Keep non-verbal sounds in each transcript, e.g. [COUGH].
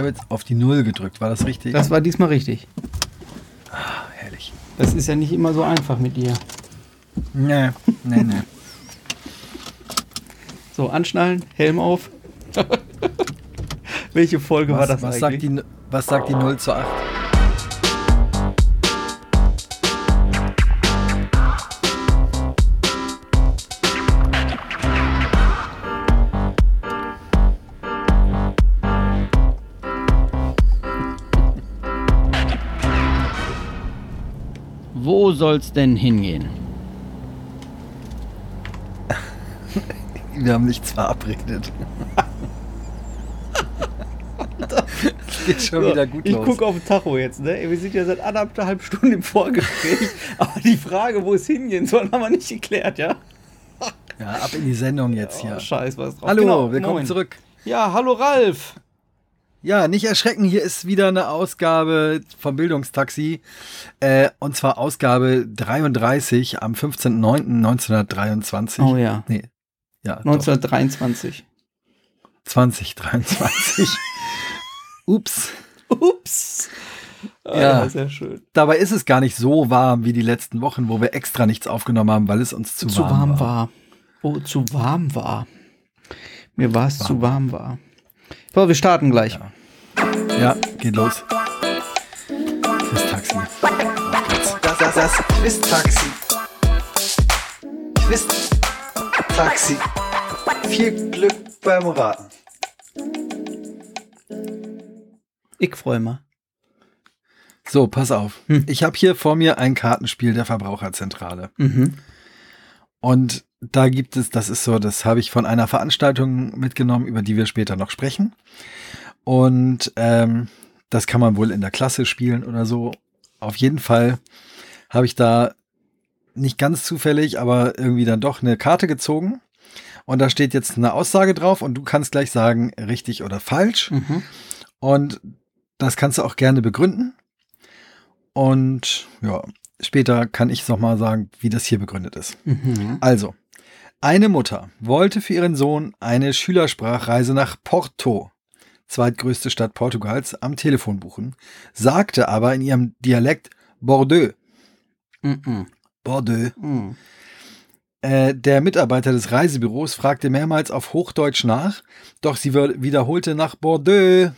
habe jetzt auf die Null gedrückt. War das richtig? Das war diesmal richtig. ah, herrlich. Das ist ja nicht immer so einfach mit dir. Nee, nee, nee. [LAUGHS] So, anschnallen, Helm auf. [LAUGHS] Welche Folge war Was, das was, eigentlich? sagt die, was sagt die 0 zu 8? Soll's denn hingehen? [LAUGHS] Wir haben nichts verabredet. [LAUGHS] Geht schon wieder gut ich los. gucke auf den Tacho jetzt, ne? Wir sind ja seit anderthalb Stunden im Vorgespräch, [LAUGHS] aber die Frage, wo es hingehen soll, haben wir nicht geklärt, ja? ja, ab in die Sendung jetzt hier. Oh, scheiß, was drauf. Hallo, Genau, willkommen moin. zurück. Ja, hallo Ralf. Ja, nicht erschrecken, hier ist wieder eine Ausgabe vom Bildungstaxi. Äh, und zwar Ausgabe 33 am 15.09.1923. Oh ja. Nee. Ja, doch. 1923. 2023. [LAUGHS] Ups. Ups. Ah, Ja. sehr schön. Dabei ist es gar nicht so warm wie die letzten Wochen, wo wir extra nichts aufgenommen haben, weil es uns zu, Zu warm, warm war. war. Oh, zu warm war. Mir war es zu warm war. So, wir starten gleich. Ja, geht los. Das Taxi. Das, das, das Quiz-Taxi. Quiz-Taxi. Viel Glück beim Raten. Ich freue mich. So, pass auf. Hm. Ich habe hier vor mir ein Kartenspiel der Verbraucherzentrale. Mhm. Und da gibt es, das ist so, das habe ich von einer Veranstaltung mitgenommen, über die wir später noch sprechen. Und ähm, das kann man wohl in der Klasse spielen oder so. Auf jeden Fall habe ich da nicht ganz zufällig, aber irgendwie dann doch eine Karte gezogen. Und da steht jetzt eine Aussage drauf und du kannst gleich sagen, richtig oder falsch. Mhm. Und das kannst du auch gerne begründen. Und ja, später kann ich noch mal sagen, wie das hier begründet ist. Mhm. Also, eine Mutter wollte für ihren Sohn eine Schülersprachreise nach Porto, zweitgrößte Stadt Portugals, am Telefon buchen, sagte aber in ihrem Dialekt Bordeaux. Mhm. Bordeaux. Mhm. Äh, der Mitarbeiter des Reisebüros fragte mehrmals auf Hochdeutsch nach, doch sie wiederholte nach Bordeaux.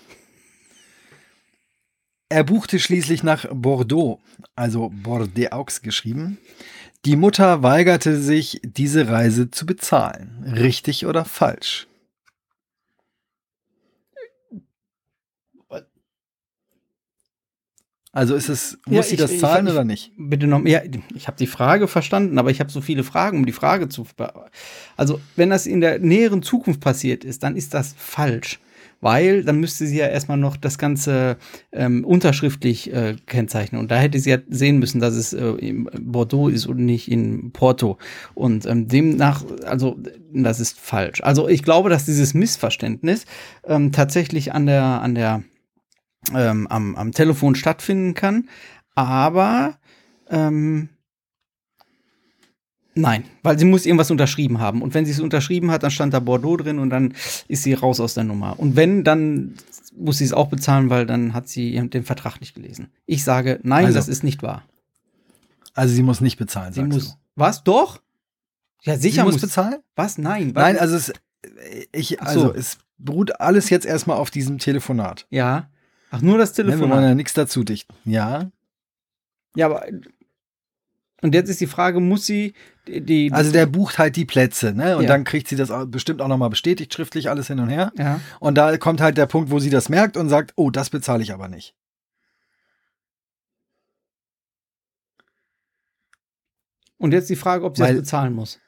Er buchte schließlich nach Bordeaux, also Bordeaux geschrieben. Die Mutter weigerte sich, diese Reise zu bezahlen. Richtig oder falsch? Also ist es, muss Ja, sie ich- das ich- zahlen ich- oder nicht? Bitte noch, ja, ich habe die Frage verstanden, aber ich habe so viele Fragen, um die Frage zu. be- Also, wenn das in der näheren Zukunft passiert ist, dann ist das falsch. Weil dann müsste sie ja erstmal noch das Ganze ähm, unterschriftlich äh, kennzeichnen. Und da hätte sie ja sehen müssen, dass es äh, in Bordeaux ist und nicht in Porto. Und ähm, demnach, also das ist falsch. Also ich glaube, dass dieses Missverständnis ähm, tatsächlich an der, an der ähm, am, am Telefon stattfinden kann. Aber ähm, nein, weil sie muss irgendwas unterschrieben haben. Und wenn sie es unterschrieben hat, dann stand da Bordeaux drin und dann ist sie raus aus der Nummer. Und wenn, dann muss sie es auch bezahlen, weil dann hat sie den Vertrag nicht gelesen. Ich sage, nein, Also, das ist nicht wahr. Also sie muss nicht bezahlen, Sie sagst muss. du. Was? Doch? Ja, Sie sicher muss muss. bezahlen? Was? Nein. Nein, was? also es, ich, Ach so. also es beruht alles jetzt erstmal auf diesem Telefonat. Ja. Ach, nur das Ne, wir Telefon. wollen ja nichts dazu dichten. Ja. Ja, aber. Und jetzt ist die Frage, muss sie die. die Also der bucht halt die Plätze, ne? Und Ja. dann kriegt sie das bestimmt auch nochmal bestätigt, schriftlich alles hin und her. ja. Und da kommt halt der Punkt, wo sie das merkt und sagt, oh, das bezahle ich aber nicht. Und jetzt die Frage, ob sie Weil- das bezahlen muss.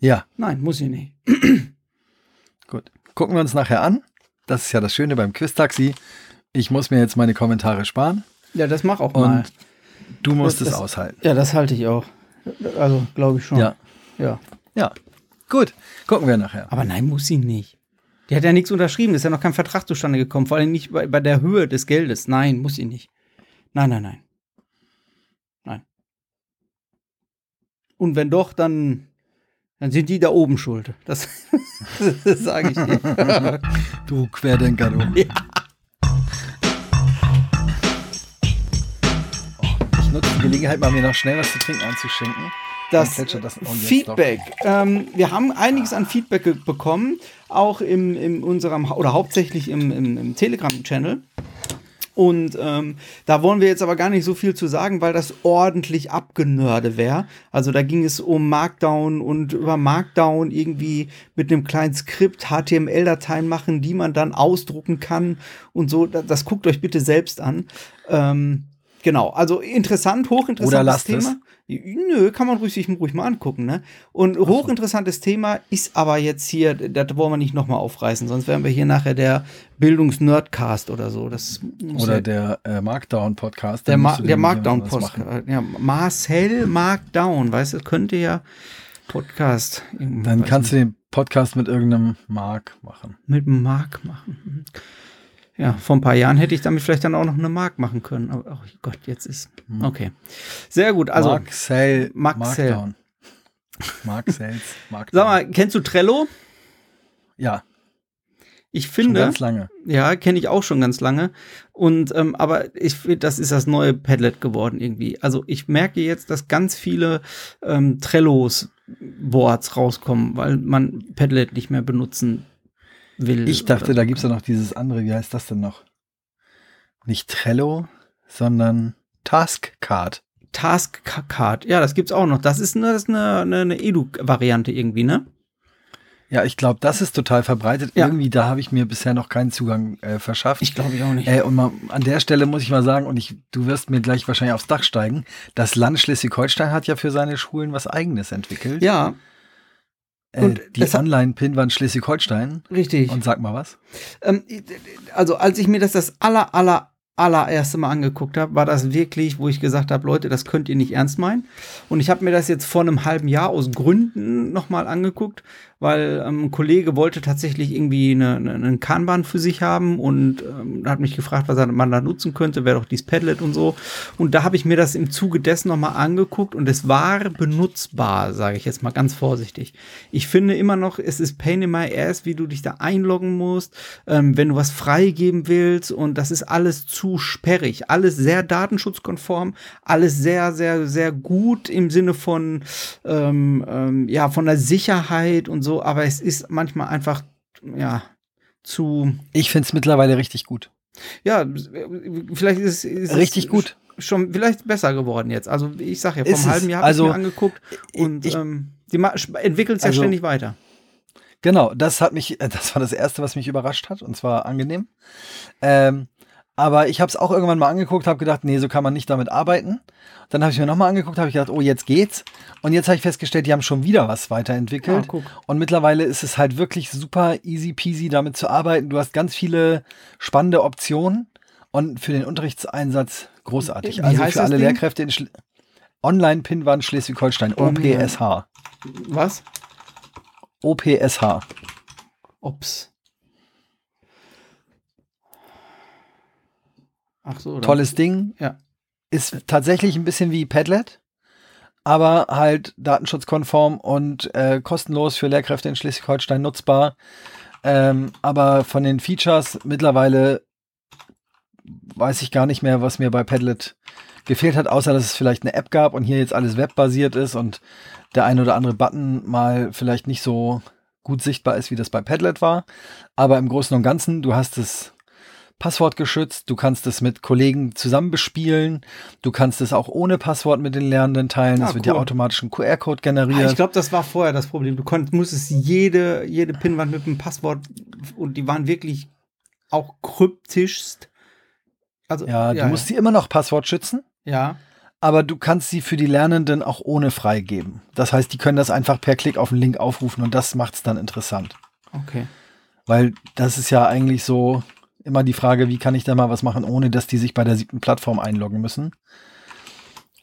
Ja, Nein, muss sie nicht. [CLEARS THROAT] gut. Gucken wir uns nachher an. Das ist ja das Schöne beim Quiz-Taxi. Ich muss mir jetzt meine Kommentare sparen Ja, das mach auch und mal. Du musst Das- es aushalten. Ja, das halte ich auch. Also, glaube ich schon. Ja, ja. ja. Gut, gucken wir nachher. Aber nein, muss sie nicht. Die hat ja nichts unterschrieben, ist ja noch kein Vertrag zustande gekommen, vor allem nicht bei, bei der Höhe des Geldes. Nein, muss sie nicht. Nein, nein, nein. Nein. Und wenn doch, dann, dann sind die da oben schuld. Das, [LAUGHS] das sage ich dir. [LAUGHS] Du Querdenker, du. Ja. Gelegenheit, mal mir noch schnell was zu trinken einzuschenken. das das- oh, Feedback. Ähm, wir haben einiges an Feedback bekommen, auch im, in unserem oder hauptsächlich im, im, im Telegram-Channel. Und ähm, da wollen wir jetzt aber gar nicht so viel zu sagen, weil das ordentlich abgenörde wäre. Also da ging es um Markdown und über Markdown irgendwie mit einem kleinen Skript HTML-Dateien machen, die man dann ausdrucken kann und so. Das, das guckt euch bitte selbst an. Ähm, genau, also interessant, hochinteressantes Thema. es. Nö, kann man ruhig sich ruhig mal angucken, ne? Und hochinteressantes Thema ist aber jetzt hier, das wollen wir nicht nochmal aufreißen, sonst wären wir hier nachher der Bildungs-Nerdcast oder so. Das Oder ja- der äh, Markdown-Podcast. der, Ma der dem Markdown was machen. Podcast. Ja, Marcel Markdown, weißt du, könnte ja Podcast. Dann kannst du den Podcast mit irgendeinem Mark machen. mit Mark machen. Ja, vor ein paar Jahren hätte ich damit vielleicht dann auch noch eine Mark machen können. Aber oh Gott, jetzt ist. Okay. Sehr gut. Also, Mark Sell, Mark Sell. Markdown. Mark Sales, [LAUGHS] Markdown. sag mal, kennst du Trello? Ja, Ich schon finde. ganz lange. Ja, kenne ich auch schon ganz lange. Und ähm, aber ich finde, das ist das neue Padlet geworden irgendwie. Also ich merke jetzt, dass ganz viele ähm, Trellos Boards rauskommen, weil man Padlet nicht mehr benutzen will. Ich dachte, oder da gibt es ja noch dieses andere, wie heißt das denn noch? Nicht Trello, sondern Taskcard. Task Card. Ja, das gibt's auch noch. Das ist eine, das ist eine, eine, eine Edu-Variante irgendwie, ne? Ja, ich glaube, das ist total verbreitet. Ja. Irgendwie, da habe ich mir bisher noch keinen Zugang äh, verschafft. Ich glaube ich auch nicht. Äh, und mal, an der Stelle muss ich mal sagen, und ich, du wirst mir gleich wahrscheinlich aufs Dach steigen, das Land Schleswig-Holstein hat ja für seine Schulen was Eigenes entwickelt. ja, und die das hat- Online-Pinwand Schleswig-Holstein. richtig. Und sag mal was. Ähm, also als ich mir das das aller, aller, allererste Mal angeguckt habe, war das wirklich, wo ich gesagt habe, Leute, das könnt ihr nicht ernst meinen. Und ich habe mir das jetzt vor einem halben Jahr aus Gründen nochmal angeguckt, weil ähm, ein Kollege wollte tatsächlich irgendwie eine, eine, einen Kanban für sich haben und ähm, hat mich gefragt, was man da nutzen könnte, wäre doch dieses Padlet und so. Und da habe ich mir das im Zuge dessen nochmal angeguckt und es war benutzbar, sage ich jetzt mal ganz vorsichtig. Ich finde immer noch, es ist Pain in my ass, wie du dich da einloggen musst, ähm, wenn du was freigeben willst und das ist alles zu sperrig, alles sehr datenschutzkonform, alles sehr, sehr, sehr gut im Sinne von, ähm, ähm, ja, von der Sicherheit und so, aber es ist manchmal einfach, ja, zu, Ich finde es mittlerweile richtig gut. ja, vielleicht ist, es Richtig gut. schon vielleicht besser geworden jetzt. Also ich sag ja, vor einem es. halben Jahr habe Also, ich mir angeguckt und ich- ähm, die entwickelt sich Also- ja ständig weiter. Genau, das hat mich, äh, das war das erste, was mich überrascht hat, und zwar angenehm. Ähm, aber ich habe es auch irgendwann mal angeguckt, habe gedacht, nee, so kann man nicht damit arbeiten. Dann habe ich mir nochmal angeguckt, habe ich gedacht, oh, jetzt geht's. Und jetzt habe ich festgestellt, die haben schon wieder was weiterentwickelt. Ah, guck. Und mittlerweile ist es halt wirklich super easy peasy damit zu arbeiten. Du hast ganz viele spannende Optionen und für den Unterrichtseinsatz großartig. Wie also für alle Ding? Lehrkräfte in Schle Online-Pinwand Schleswig-Holstein. OPSH. Was? OPSH. Ops. Ach so. dann- Tolles Ding. Ja. Ist tatsächlich ein bisschen wie Padlet, aber halt datenschutzkonform und äh, kostenlos für Lehrkräfte in Schleswig-Holstein nutzbar. Ähm, aber von den Features mittlerweile weiß ich gar nicht mehr, was mir bei Padlet gefehlt hat, außer dass es vielleicht eine App gab und hier jetzt alles webbasiert ist und der ein oder andere Button mal vielleicht nicht so gut sichtbar ist, wie das bei Padlet war. Aber im Großen und Ganzen, du hast es Passwort geschützt, du kannst es mit Kollegen zusammen bespielen, du kannst es auch ohne Passwort mit den Lernenden teilen, Ah, es wird cool. ja automatisch ein QR-Code Ah, generiert. ich glaube, das war vorher das Problem. Du konntest, musstest jede, jede Pinwand mit einem Passwort und die waren wirklich auch kryptischst. Also, ja, du musst sie immer noch Passwort schützen, Ja, aber du kannst sie für die Lernenden auch ohne freigeben. Das heißt, die können das einfach per Klick auf den Link aufrufen und das macht es dann interessant. okay. Weil das ist ja eigentlich so immer die Frage, wie kann ich da mal was machen, ohne dass die sich bei der siebten Plattform einloggen müssen.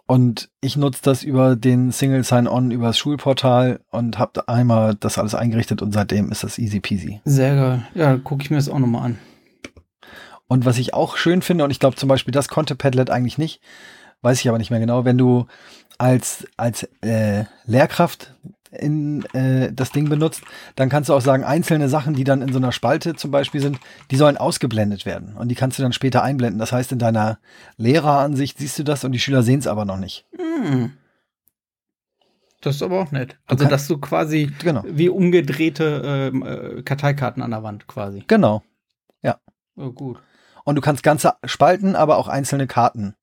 Und ich nutze das über den Single Sign-On, über das Schulportal und habe einmal das alles eingerichtet und seitdem ist das easy peasy. Sehr geil. Ja, gucke ich mir das auch nochmal an. Und was ich auch schön finde, und ich glaube zum Beispiel, das konnte Padlet eigentlich nicht, weiß ich aber nicht mehr genau, wenn du als, als äh, Lehrkraft in äh, das Ding benutzt, dann kannst du auch sagen, einzelne Sachen, die dann in so einer Spalte zum Beispiel sind, die sollen ausgeblendet werden. Und die kannst du dann später einblenden. Das heißt, in deiner Lehreransicht siehst du das und die Schüler sehen es aber noch nicht. Hm. Das ist aber auch nett. Also, dass du quasi Genau. wie umgedrehte ähm, äh, Karteikarten an der Wand quasi. Genau. Oh, gut. Und du kannst ganze Spalten, aber auch einzelne Karten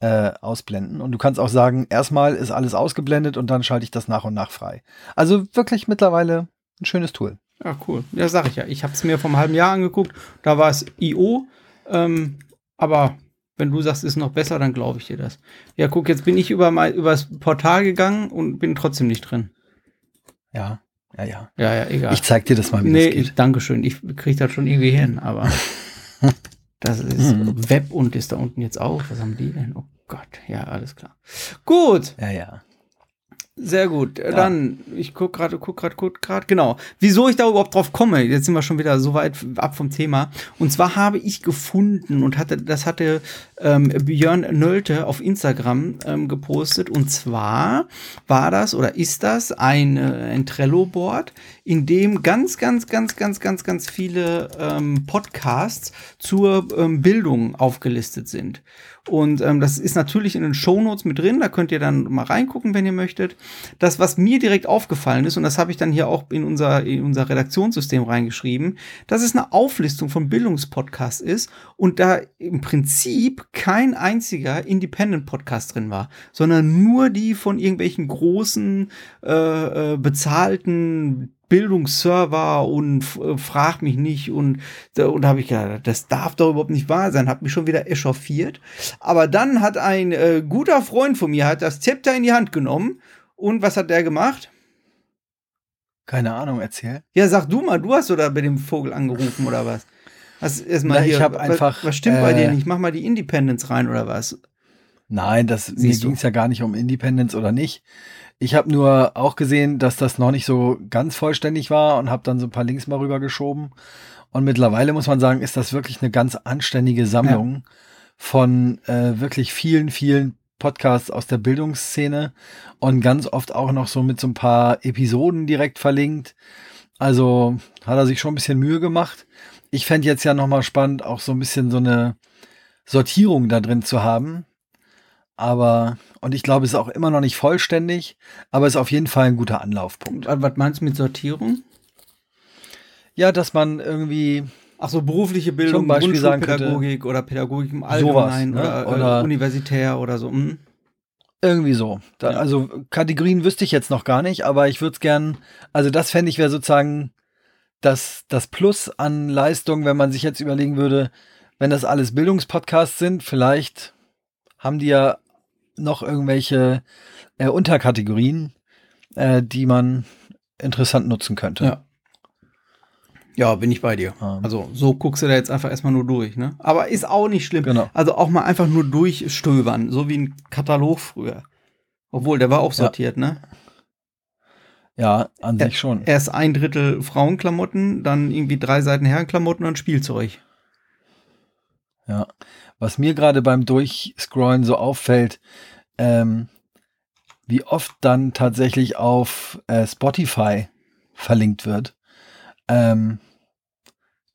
äh, ausblenden. Und du kannst auch sagen, erstmal ist alles ausgeblendet und dann schalte ich das nach und nach frei. Also wirklich mittlerweile ein schönes Tool. Ja, cool. Ja, sag ich ja. Ich habe es mir vor einem halben Jahr angeguckt. Da war es IO. Ähm, aber wenn du sagst, ist noch besser, dann glaube ich dir das. Ja, guck, jetzt bin ich über mein, übers Portal gegangen und bin trotzdem nicht drin. Ja, ja, ja. Ja, ja, egal. Ich zeig dir das mal, wie nee, das geht. ich, Dankeschön. Ich krieg das schon irgendwie hin, aber [LAUGHS] das ist Hm. Web und ist da unten jetzt auch. Was haben die denn? Oh Gott, ja, alles klar. Gut, Ja, ja. Sehr gut. Äh, Dann, ich guck gerade, guck gerade, guck gerade, genau. Wieso ich da überhaupt drauf komme, jetzt sind wir schon wieder so weit ab vom Thema. Und zwar habe ich gefunden und hatte, das hatte ähm, Björn Nölte auf Instagram ähm, gepostet. Und zwar war das oder ist das ein, äh, ein Trello-Board, in dem ganz, ganz, ganz, ganz, ganz, ganz viele ähm, Podcasts zur ähm, Bildung aufgelistet sind. Und ähm, das ist natürlich in den Shownotes mit drin, da könnt ihr dann mal reingucken, wenn ihr möchtet. Das, was mir direkt aufgefallen ist, und das habe ich dann hier auch in unser, in unser Redaktionssystem reingeschrieben, dass es eine Auflistung von Bildungspodcasts ist und da im Prinzip kein einziger Independent-Podcast drin war, sondern nur die von irgendwelchen großen, äh, äh, bezahlten Bildungsserver und äh, frag mich nicht und da, und habe ich gedacht, das darf doch überhaupt nicht wahr sein, hat mich schon wieder echauffiert. Aber dann hat ein äh, guter Freund von mir hat das Zepter in die Hand genommen und was hat der gemacht? Keine Ahnung, erzähl. Ja, sag du mal, du hast oder bei dem Vogel angerufen oder was? Hast erstmal ich hier, hab was- einfach, was stimmt bei äh, dir nicht? Mach mal die Independence rein oder was? Nein, das, mir ging es ja gar nicht um Independence oder nicht. Ich habe nur auch gesehen, dass das noch nicht so ganz vollständig war und habe dann so ein paar Links mal rübergeschoben. Und mittlerweile muss man sagen, ist das wirklich eine ganz anständige Sammlung von äh, wirklich vielen, vielen Podcasts aus der Bildungsszene und ganz oft auch noch so mit so ein paar Episoden direkt verlinkt. Also hat er sich schon ein bisschen Mühe gemacht. Ich fände jetzt ja noch mal spannend, auch so ein bisschen so eine Sortierung da drin zu haben. Aber, und ich glaube, es ist auch immer noch nicht vollständig, aber ist auf jeden Fall ein guter Anlaufpunkt. Was meinst du mit Sortierung? Ja, dass man irgendwie, Ach so, berufliche Bildung, Zum Beispiel sagen könnte- Grundschulpädagogik oder Pädagogik im Sowas, Allgemeinen ne? oder, Oder- äh, universitär oder so. Hm? irgendwie so. Da, Ja. Also Kategorien wüsste ich jetzt noch gar nicht, aber ich würde es gern, also das fände ich wäre sozusagen das, das Plus an Leistung, wenn man sich jetzt überlegen würde, wenn das alles Bildungspodcasts sind, vielleicht haben die ja noch irgendwelche äh, Unterkategorien, äh, die man interessant nutzen könnte. Ja. Ja, bin ich bei dir. Ähm. Also so guckst du da jetzt einfach erstmal nur durch, ne? Aber ist auch nicht schlimm. Genau. Also auch mal einfach nur durchstöbern, so wie ein Katalog früher. Obwohl, der war auch Ja. sortiert, ne? Ja, an sich schon. Erst ein Drittel Frauenklamotten, dann irgendwie drei Seiten Herrenklamotten und Spielzeug. Ja. Was mir gerade beim Durchscrollen so auffällt, ähm, wie oft dann tatsächlich auf äh, Spotify verlinkt wird. Ähm,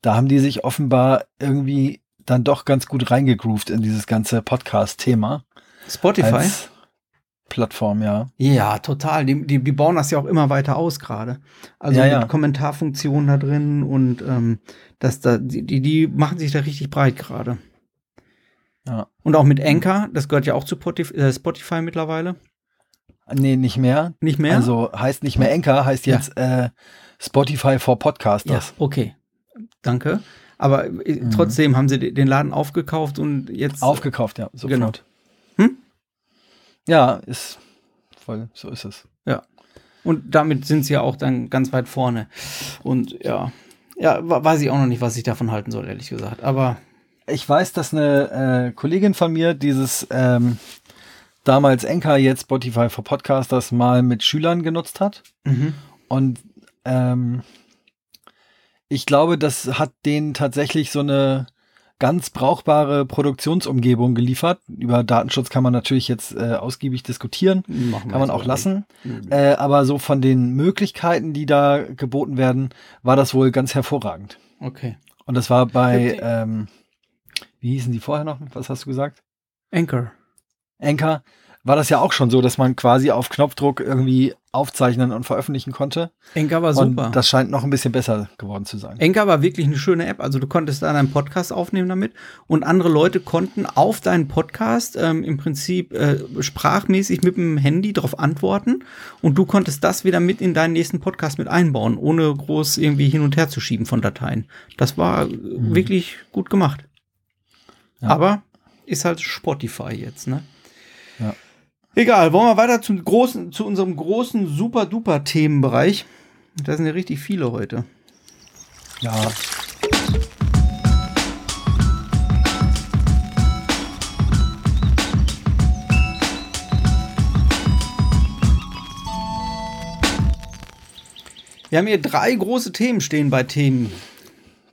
da haben die sich offenbar irgendwie dann doch ganz gut reingegroovt in dieses ganze Podcast-Thema. Spotify? Als Plattform, ja. Ja, total. Die, die, die bauen das ja auch immer weiter aus gerade. Also Ja, mit ja. Kommentarfunktionen da drin und ähm, das da, die, die, die machen sich da richtig breit gerade. Ja. Und auch mit Anchor, das gehört ja auch zu Spotify, äh, Spotify mittlerweile. Nee, nicht mehr. Nicht mehr? Also heißt nicht mehr Anchor, heißt Ja. jetzt äh, Spotify for ja, Podcasters. okay. Danke. Aber äh, Mhm. trotzdem haben sie de- den Laden aufgekauft und jetzt. Aufgekauft, ja. Sofort. Genau. Hm? Ja, ist voll, so ist es. Und damit sind sie ja auch dann ganz weit vorne. Und ja, ja, weiß ich auch noch nicht, was ich davon halten soll, ehrlich gesagt. Aber Ich weiß, dass eine äh, Kollegin von mir dieses ähm, damals Enka, jetzt Spotify for Podcasters mal mit Schülern genutzt hat. mhm. Und ähm, ich glaube, das hat denen tatsächlich so eine ganz brauchbare Produktionsumgebung geliefert. Über Datenschutz kann man natürlich jetzt äh, ausgiebig diskutieren, Machen kann man auch lassen. Äh, aber so von den Möglichkeiten, die da geboten werden, war das wohl ganz hervorragend. Okay. Und das war bei, Okay. ähm, wie hießen die vorher noch? Was hast du gesagt? Anchor. Anchor war das ja auch schon so, dass man quasi auf Knopfdruck irgendwie aufzeichnen und veröffentlichen konnte. Anchor war Und super. das scheint noch ein bisschen besser geworden zu sein. Anchor war wirklich eine schöne App. Also du konntest da deinen Podcast aufnehmen damit und andere Leute konnten auf deinen Podcast ähm, im Prinzip äh, sprachmäßig mit dem Handy darauf antworten und du konntest das wieder mit in deinen nächsten Podcast mit einbauen, ohne groß irgendwie hin und her zu schieben von Dateien. Das war äh, wirklich gut gemacht. Ja. Aber ist halt Spotify jetzt, ne? Ja. Egal, wollen wir weiter zum großen, zu unserem großen Super-Duper-Themenbereich. Da sind ja richtig viele heute. Ja. Wir haben hier drei große Themen stehen bei Themen.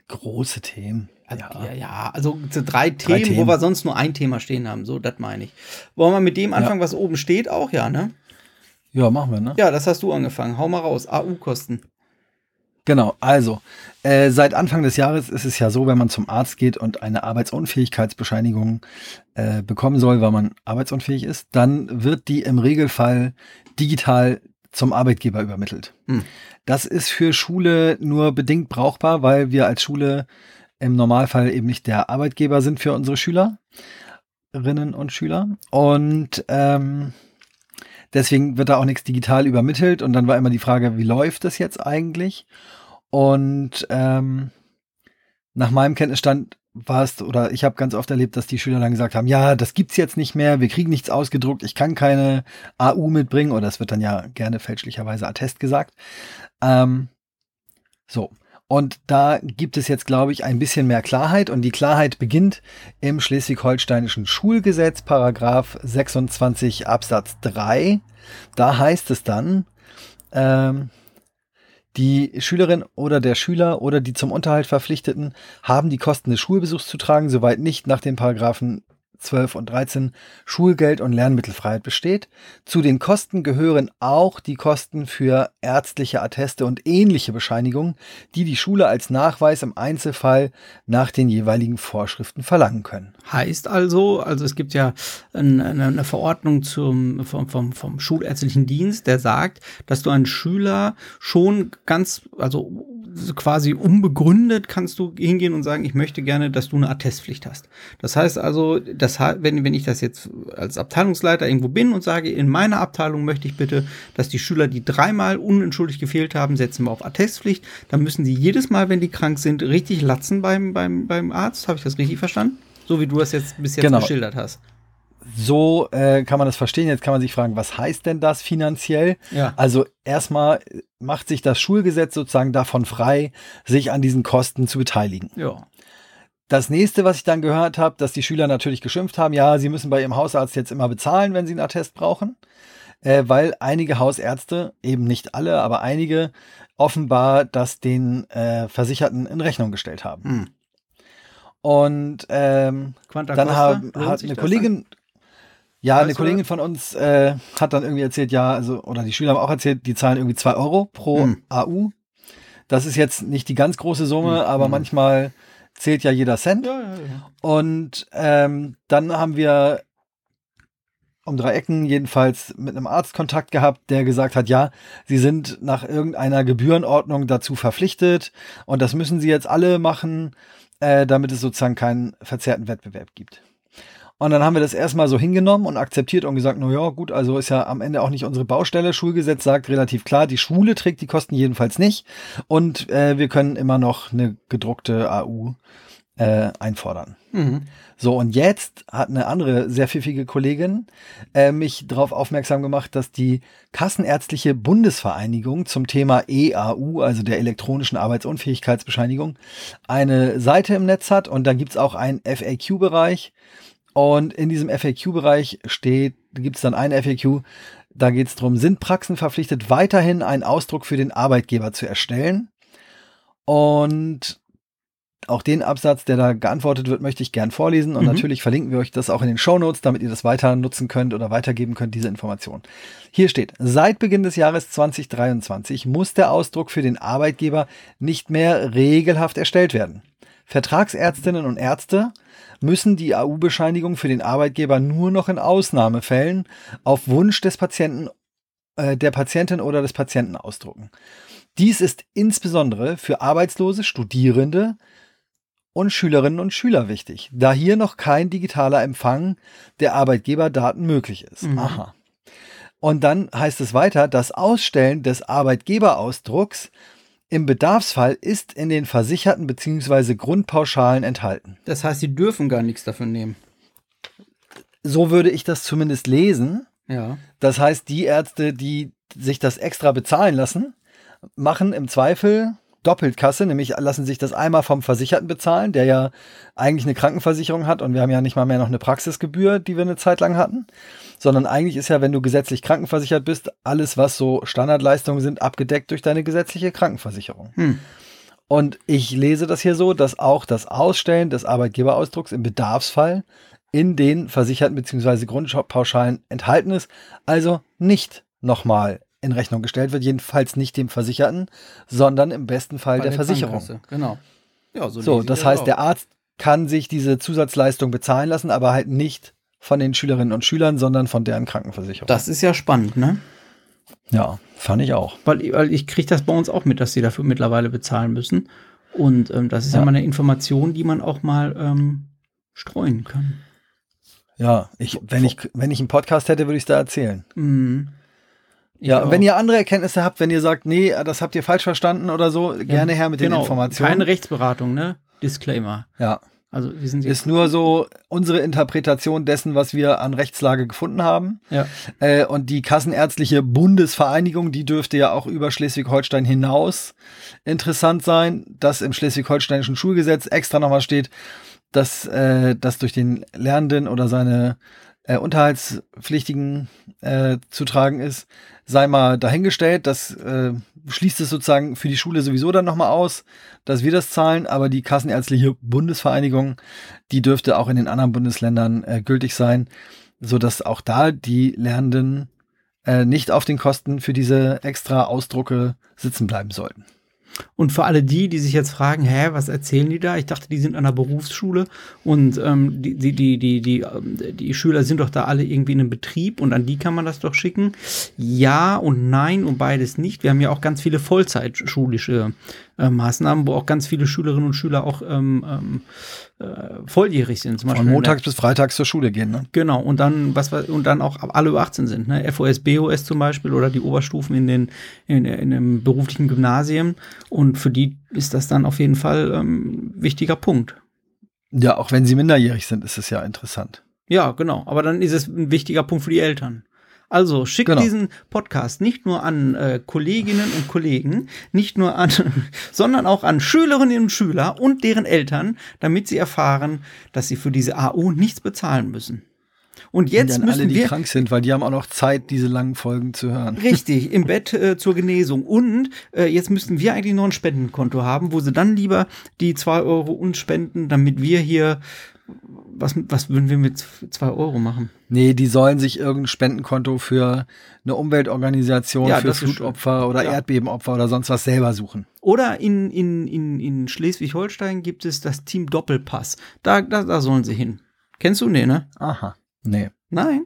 Große Themen. Also, ja. ja, also so drei, Drei Themen, wo Themen. wir sonst nur ein Thema stehen haben. So, das meine ich. Wollen wir mit dem anfangen, was oben steht, auch? Ja, ne? Ja, machen wir, ne? Ja, das hast du angefangen. Hau mal raus. AU-Kosten. Genau, also äh, seit Anfang des Jahres ist es ja so, wenn man zum Arzt geht und eine Arbeitsunfähigkeitsbescheinigung äh, bekommen soll, weil man arbeitsunfähig ist, dann wird die im Regelfall digital zum Arbeitgeber übermittelt. Hm. Das ist für Schule nur bedingt brauchbar, weil wir als Schule im Normalfall eben nicht der Arbeitgeber sind für unsere Schülerinnen und Schüler. Und ähm, deswegen wird da auch nichts digital übermittelt. Und dann war immer die Frage, wie läuft das jetzt eigentlich? Und ähm, nach meinem Kenntnisstand war es, oder ich habe ganz oft erlebt, dass die Schüler dann gesagt haben, ja, das gibt's jetzt nicht mehr, wir kriegen nichts ausgedruckt, ich kann keine AU mitbringen, oder es wird dann ja gerne fälschlicherweise Attest gesagt. Ähm, so. Und da gibt es jetzt, glaube ich, ein bisschen mehr Klarheit. Und die Klarheit beginnt im schleswig-holsteinischen Schulgesetz, Paragraph 26 Absatz 3. Da heißt es dann, ähm, die Schülerin oder der Schüler oder die zum Unterhalt Verpflichteten haben die Kosten des Schulbesuchs zu tragen, soweit nicht nach den Paragraphen 12 und 13 Schulgeld und Lernmittelfreiheit besteht. Zu den Kosten gehören auch die Kosten für ärztliche Atteste und ähnliche Bescheinigungen, die die Schule als Nachweis im Einzelfall nach den jeweiligen Vorschriften verlangen können. Heißt also, also es gibt ja eine, Verordnung zum, vom, vom, vom Schulärztlichen Dienst, der sagt, dass du einen Schüler schon ganz, also quasi unbegründet kannst du hingehen und sagen, ich möchte gerne, dass du eine Attestpflicht hast. Das heißt also, das, he- wenn, wenn ich das jetzt als Abteilungsleiter irgendwo bin und sage, in meiner Abteilung möchte ich bitte, dass die Schüler, die dreimal unentschuldigt gefehlt haben, setzen wir auf Attestpflicht, dann müssen sie jedes Mal, wenn die krank sind, richtig latzen beim, beim, beim Arzt. Habe ich das richtig verstanden? So wie du das jetzt bis jetzt Genau. geschildert hast. So äh, kann man das verstehen. Jetzt kann man sich fragen, was heißt denn das finanziell? Ja. Also erstmal macht sich das Schulgesetz sozusagen davon frei, sich an diesen Kosten zu beteiligen. Ja. Das nächste, was ich dann gehört habe, dass die Schüler natürlich geschimpft haben, ja, sie müssen bei ihrem Hausarzt jetzt immer bezahlen, wenn sie einen Attest brauchen, äh, weil einige Hausärzte, eben nicht alle, aber einige, offenbar das den äh, Versicherten in Rechnung gestellt haben. Hm. Und ähm, dann haben, hat eine Kollegin, ja, Weißt eine Kollegin von uns äh, hat dann irgendwie erzählt, ja, also, oder die Schüler haben auch erzählt, die zahlen irgendwie zwei Euro pro Hm. AU. Das ist jetzt nicht die ganz große Summe, Hm, aber hm. manchmal zählt ja jeder Cent. Ja, ja, ja. Und ähm, dann haben wir um drei Ecken jedenfalls mit einem Arzt Kontakt gehabt, der gesagt hat, ja, sie sind nach irgendeiner Gebührenordnung dazu verpflichtet und das müssen sie jetzt alle machen, äh, damit es sozusagen keinen verzerrten Wettbewerb gibt. Und dann haben wir das erstmal so hingenommen und akzeptiert und gesagt, na ja, gut, also ist ja am Ende auch nicht unsere Baustelle. Schulgesetz sagt relativ klar, die Schule trägt die Kosten jedenfalls nicht und äh, wir können immer noch eine gedruckte AU äh, einfordern. Mhm. So, und jetzt hat eine andere sehr pfiffige Kollegin äh, mich darauf aufmerksam gemacht, dass die Kassenärztliche Bundesvereinigung zum Thema EAU, also der elektronischen Arbeitsunfähigkeitsbescheinigung, eine Seite im Netz hat und da gibt's auch einen FAQ-Bereich. Und in diesem FAQ-Bereich steht, gibt es dann ein FAQ, da geht es darum, sind Praxen verpflichtet, weiterhin einen Ausdruck für den Arbeitgeber zu erstellen? Und auch den Absatz, der da geantwortet wird, möchte ich gern vorlesen. Und Mhm. natürlich verlinken wir euch das auch in den Shownotes, damit ihr das weiter nutzen könnt oder weitergeben könnt, diese Information. Hier steht, seit Beginn des Jahres 2023 muss der Ausdruck für den Arbeitgeber nicht mehr regelhaft erstellt werden. Vertragsärztinnen und Ärzte müssen die AU-Bescheinigung für den Arbeitgeber nur noch in Ausnahmefällen auf Wunsch des Patienten, äh, der Patientin oder des Patienten ausdrucken. Dies ist insbesondere für Arbeitslose, Studierende und Schülerinnen und Schüler wichtig, da hier noch kein digitaler Empfang der Arbeitgeberdaten möglich ist. Mhm. Aha. Und dann heißt es weiter, das Ausstellen des Arbeitgeberausdrucks im Bedarfsfall ist in den Versicherten bzw. Grundpauschalen enthalten. Das heißt, sie dürfen gar nichts dafür nehmen. So würde ich das zumindest lesen. Ja. Das heißt, die Ärzte, die sich das extra bezahlen lassen, machen im Zweifel doppelt Kasse, nämlich lassen sich das einmal vom Versicherten bezahlen, der ja eigentlich eine Krankenversicherung hat und wir haben ja nicht mal mehr noch eine Praxisgebühr, die wir eine Zeit lang hatten, sondern eigentlich ist ja, wenn du gesetzlich krankenversichert bist, alles, was so Standardleistungen sind, abgedeckt durch deine gesetzliche Krankenversicherung. Hm. Und ich lese das hier so, dass auch das Ausstellen des Arbeitgeberausdrucks im Bedarfsfall in den Versicherten bzw. Grundpauschalen enthalten ist, also nicht nochmal in Rechnung gestellt wird, jedenfalls nicht dem Versicherten, sondern im besten Fall Bei der, Versicherung. Genau. Ja, so So, das heißt, auch. der Arzt kann sich diese Zusatzleistung bezahlen lassen, aber halt nicht von den Schülerinnen und Schülern, sondern von deren Krankenversicherung. Das ist ja spannend, ne? ja, fand ich auch. Weil, weil ich kriege das bei uns auch mit, dass sie dafür mittlerweile bezahlen müssen. Und ähm, das ist ja. Ja. mal eine Information, die man auch mal ähm, streuen kann. Ja, ich, wenn ich, wenn ich einen Podcast hätte, würde ich es da erzählen. Mhm. Ja, auch. wenn ihr andere Erkenntnisse habt, wenn ihr sagt, nee, das habt ihr falsch verstanden oder so, gerne her mit den genau, Informationen. Keine Rechtsberatung, ne? Disclaimer. ja, Also wir sind ist nur so unsere Interpretation dessen, was wir an Rechtslage gefunden haben. ja. Äh, und die Kassenärztliche Bundesvereinigung, die dürfte ja auch über Schleswig-Holstein hinaus interessant sein, dass im Schleswig-Holsteinischen Schulgesetz extra nochmal steht, dass äh, das durch den Lernenden oder seine äh, Unterhaltspflichtigen äh, zu tragen ist, sei mal dahingestellt. Das äh, schließt es sozusagen für die Schule sowieso dann nochmal aus, dass wir das zahlen, aber die Kassenärztliche Bundesvereinigung, die dürfte auch in den anderen Bundesländern äh, gültig sein, so dass auch da die Lernenden äh, nicht auf den Kosten für diese extra Ausdrucke sitzen bleiben sollten. Und für alle die, die sich jetzt fragen, hä, was erzählen die da? Ich dachte, die sind an der Berufsschule und ähm, die, die, die, die, die, ähm, die Schüler sind doch da alle irgendwie in einem Betrieb und an die kann man das doch schicken. Ja und nein und beides nicht. Wir haben ja auch ganz viele Vollzeitschulische äh, Maßnahmen, wo auch ganz viele Schülerinnen und Schüler auch ähm, ähm, äh, volljährig sind. Zum Von Beispiel der- montags bis freitags zur Schule gehen. Ne? Genau, und dann, was und dann auch alle über 18 sind, ne? FOS, BOS zum Beispiel oder die Oberstufen in den, in, in dem beruflichen Gymnasien. Und für die ist das dann auf jeden Fall ähm, wichtiger Punkt. Ja, auch wenn sie minderjährig sind, ist es ja interessant. Ja, genau. Aber dann ist es ein wichtiger Punkt für die Eltern. Also schickt Genau. diesen Podcast nicht nur an äh, Kolleginnen und Kollegen, nicht nur an, [LAUGHS] sondern auch an Schülerinnen und Schüler und deren Eltern, damit sie erfahren, dass sie für diese AU nichts bezahlen müssen. Und jetzt Und dann müssen alle, die wir krank sind, weil die haben auch noch Zeit, diese langen Folgen zu hören. Richtig, im Bett äh, zur Genesung. Und äh, jetzt müssten wir eigentlich noch ein Spendenkonto haben, wo sie dann lieber die zwei Euro uns spenden, damit wir hier, was, was würden wir mit zwei Euro machen? Nee, die sollen sich irgendein Spendenkonto für eine Umweltorganisation, Ja, für das Flutopfer oder Ja. Erdbebenopfer oder sonst was selber suchen. Oder in, in, in, in Schleswig-Holstein gibt es das Team Doppelpass. Da, da, da sollen sie hin. Kennst du? Nee, ne? Aha. Nee. Nein.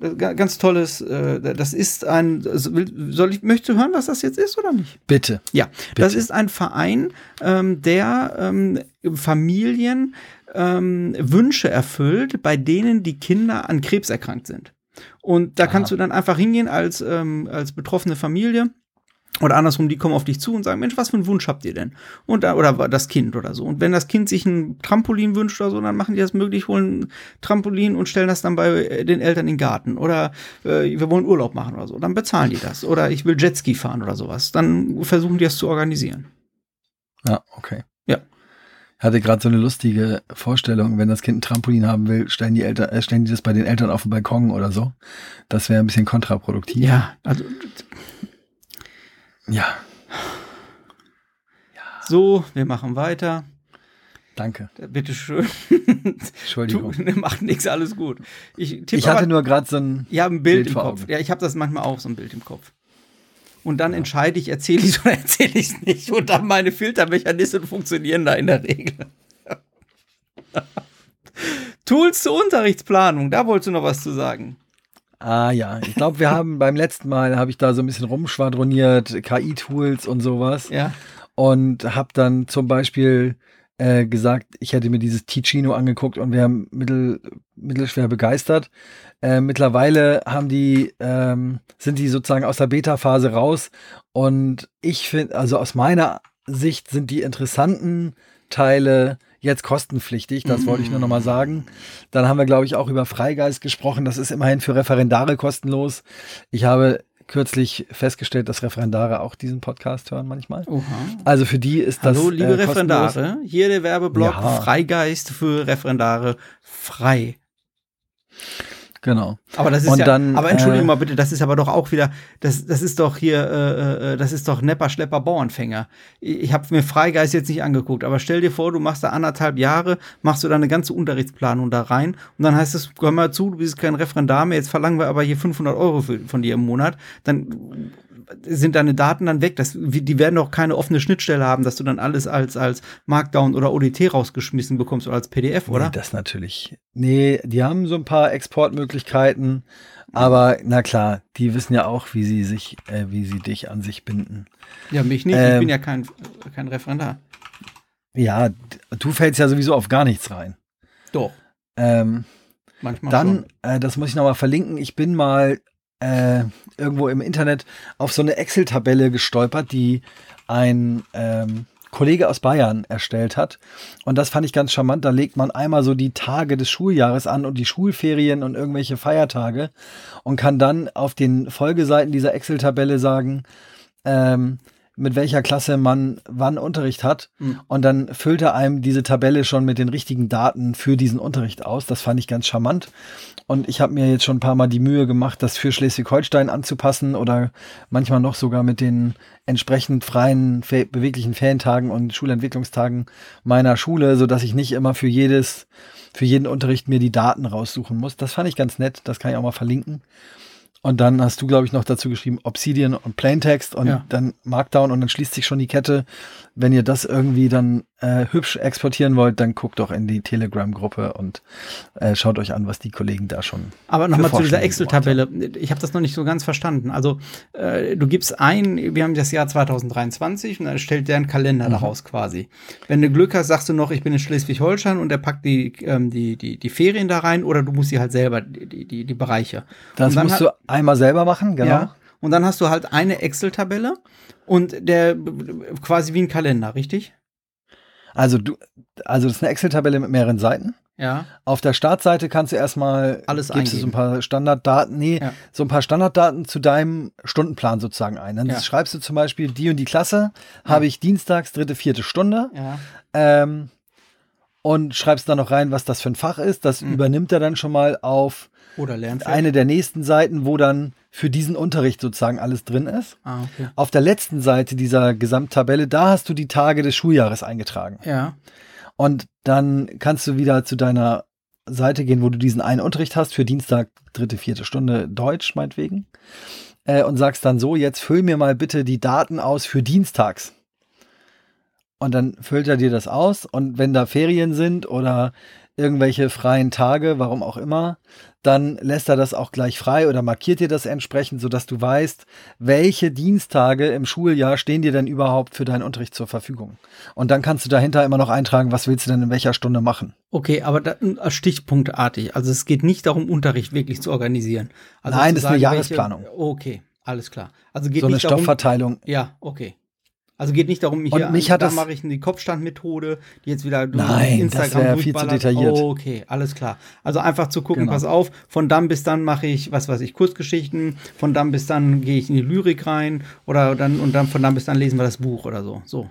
Äh, ga- Ganz tolles, äh, das ist ein, soll ich, möchtest du hören, was das jetzt ist oder nicht? Bitte. Ja, das Bitte. ist ein Verein, ähm, der ähm, Familien ähm, Wünsche erfüllt, bei denen die Kinder an Krebs erkrankt sind. Und da Aha. kannst du dann einfach hingehen als, ähm, als betroffene Familie. Oder andersrum, die kommen auf dich zu und sagen, Mensch, was für einen Wunsch habt ihr denn? Und da, oder das Kind oder so. Und wenn das Kind sich ein Trampolin wünscht oder so, dann machen die das möglich, holen ein Trampolin und stellen das dann bei äh, den Eltern in den Garten. Oder äh, wir wollen Urlaub machen oder so. Dann bezahlen die das. Oder ich will Jetski fahren oder sowas. Dann versuchen die das zu organisieren. Ja, okay. Ja. Ich hatte gerade so eine lustige Vorstellung, wenn das Kind ein Trampolin haben will, stellen die Eltern, äh, stellen die das bei den Eltern auf den Balkon oder so. Das wäre ein bisschen kontraproduktiv. Ja, also Ja. so, wir machen weiter. Danke. Bitte schön. Entschuldigung. Du, macht nichts, alles gut. Ich, Ich hatte aber- nur gerade so ein. Ja, ein Bild, Bild im Kopf. Augen. Ja, ich habe das manchmal auch, so ein Bild im Kopf. Und dann entscheide ich, erzähle ich es oder [LAUGHS] erzähle ich es nicht. Und dann meine Filtermechanismen funktionieren da in der Regel. [LAUGHS] Tools zur Unterrichtsplanung, da wolltest du noch was zu sagen. Ah ja, ich glaube, wir haben beim letzten Mal habe ich da so ein bisschen rumschwadroniert, KI-Tools und sowas. Ja. und habe dann zum Beispiel äh, gesagt, ich hätte mir dieses Ticino angeguckt und wäre mittel, mittelschwer begeistert. Äh, mittlerweile haben die, ähm, sind die sozusagen aus der Beta-Phase raus und ich finde, also aus meiner Sicht sind die interessanten Teile jetzt kostenpflichtig, das wollte ich nur noch mal sagen. Dann haben wir, glaube ich, auch über Freigeist gesprochen. Das ist immerhin für Referendare kostenlos. Ich habe kürzlich festgestellt, dass Referendare auch diesen Podcast hören manchmal. Oha. Also für die ist das Hallo, liebe äh. Referendare. Hier der Werbeblock Ja. Freigeist für Referendare frei. Genau. Aber das ist Und ja, dann, aber entschuldigung äh, mal bitte, das ist aber doch auch wieder, das, das ist doch hier, äh, äh, das ist doch Nepper, Schlepper, Bauernfänger. Ich, ich habe mir Freigeist jetzt nicht angeguckt, aber stell dir vor, du machst da anderthalb Jahre, machst du da eine ganze Unterrichtsplanung da rein und dann heißt es, hör mal zu, du bist kein Referendar mehr, jetzt verlangen wir aber hier 500 Euro für, von dir im Monat, dann sind deine Daten dann weg. Das, die werden doch keine offene Schnittstelle haben, dass du dann alles als, als Markdown oder ODT rausgeschmissen bekommst oder als PDF, oder? Nee, das natürlich. Nee, die haben so ein paar Exportmöglichkeiten, aber na klar, die wissen ja auch, wie sie sich, äh, wie sie dich an sich binden. ja, mich nicht. ich Ähm, bin ja kein, kein Referendar. Ja, du fällst ja sowieso auf gar nichts rein. Doch, Ähm, manchmal dann, schon. äh, das muss ich nochmal verlinken, ich bin mal äh, irgendwo im Internet auf so eine Excel-Tabelle gestolpert, die ein ähm, Kollege aus Bayern erstellt hat. Und das fand ich ganz charmant. Da legt man einmal so die Tage des Schuljahres an und die Schulferien und irgendwelche Feiertage und kann dann auf den Folgeseiten dieser Excel-Tabelle sagen, ähm, mit welcher Klasse man wann Unterricht hat. Mhm. Und dann füllt er einem diese Tabelle schon mit den richtigen Daten für diesen Unterricht aus. Das fand ich ganz charmant. Und ich habe mir jetzt schon ein paar Mal die Mühe gemacht, das für Schleswig-Holstein anzupassen oder manchmal noch sogar mit den entsprechend freien, beweglichen Ferientagen und Schulentwicklungstagen meiner Schule, so dass ich nicht immer für jedes, für jeden Unterricht mir die Daten raussuchen muss. Das fand ich ganz nett. Das kann ich auch mal verlinken. Und dann hast du, glaube ich, noch dazu geschrieben Obsidian und Plaintext und Ja. dann Markdown und dann schließt sich schon die Kette. Wenn ihr das irgendwie dann äh, hübsch exportieren wollt, dann guckt doch in die Telegram-Gruppe und äh, schaut euch an, was die Kollegen da schon. Aber nochmal zu dieser Excel-Tabelle. Ich habe das noch nicht so ganz verstanden. Also, äh, du gibst ein, wir haben das Jahr 2023 und dann stellt der einen Kalender Mhm. daraus quasi. Wenn du Glück hast, sagst du noch, ich bin in Schleswig-Holstein und der packt die, ähm, die, die, die Ferien da rein oder du musst sie halt selber, die, die, die Bereiche. Das musst du einmal selber machen, genau. Ja. Und dann hast du halt eine Excel-Tabelle und der quasi wie ein Kalender, richtig? Also du, also das ist eine Excel-Tabelle mit mehreren Seiten. Ja. Auf der Startseite kannst du erstmal Alles gibst du so ein eingeben. paar Standarddaten, nee, Ja. so ein paar Standarddaten zu deinem Stundenplan sozusagen ein. Dann Ja. schreibst du zum Beispiel die und die Klasse, habe ich dienstags, dritte, vierte Stunde. Ja. Ähm, und schreibst dann noch rein, was das für ein Fach ist. Das Mhm. übernimmt er dann schon mal auf Oder Lernfeld. eine der nächsten Seiten, wo dann für diesen Unterricht sozusagen alles drin ist. Ah, okay. Auf der letzten Seite dieser Gesamttabelle, da hast du die Tage des Schuljahres eingetragen. Ja. Und dann kannst du wieder zu deiner Seite gehen, wo du diesen einen Unterricht hast, für Dienstag, dritte, vierte Stunde Deutsch, meinetwegen. Äh, und sagst dann so, jetzt füll mir mal bitte die Daten aus für Dienstags. Und dann füllt er dir das aus. Und wenn da Ferien sind oder irgendwelche freien Tage, warum auch immer, dann lässt er das auch gleich frei oder markiert dir das entsprechend, sodass du weißt, welche Dienstage im Schuljahr stehen dir denn überhaupt für deinen Unterricht zur Verfügung. Und dann kannst du dahinter immer noch eintragen, was willst du denn in welcher Stunde machen. Okay, aber da, stichpunktartig. Also es geht nicht darum, Unterricht wirklich zu organisieren. Also Nein, zu das ist eine Jahresplanung. Welche, okay, alles klar. Also geht so eine darum. Stoffverteilung. Ja, okay. Also geht nicht darum, hier, Und mich hat da das- mache ich die Kopfstandmethode, die jetzt wieder Nein, das wäre viel zu detailliert. Okay, alles klar. Also einfach zu gucken, Genau. pass auf, von dann bis dann mache ich, was weiß ich, Kurzgeschichten, von dann bis dann gehe ich in die Lyrik rein oder dann und dann von dann bis dann lesen wir das Buch oder so. So.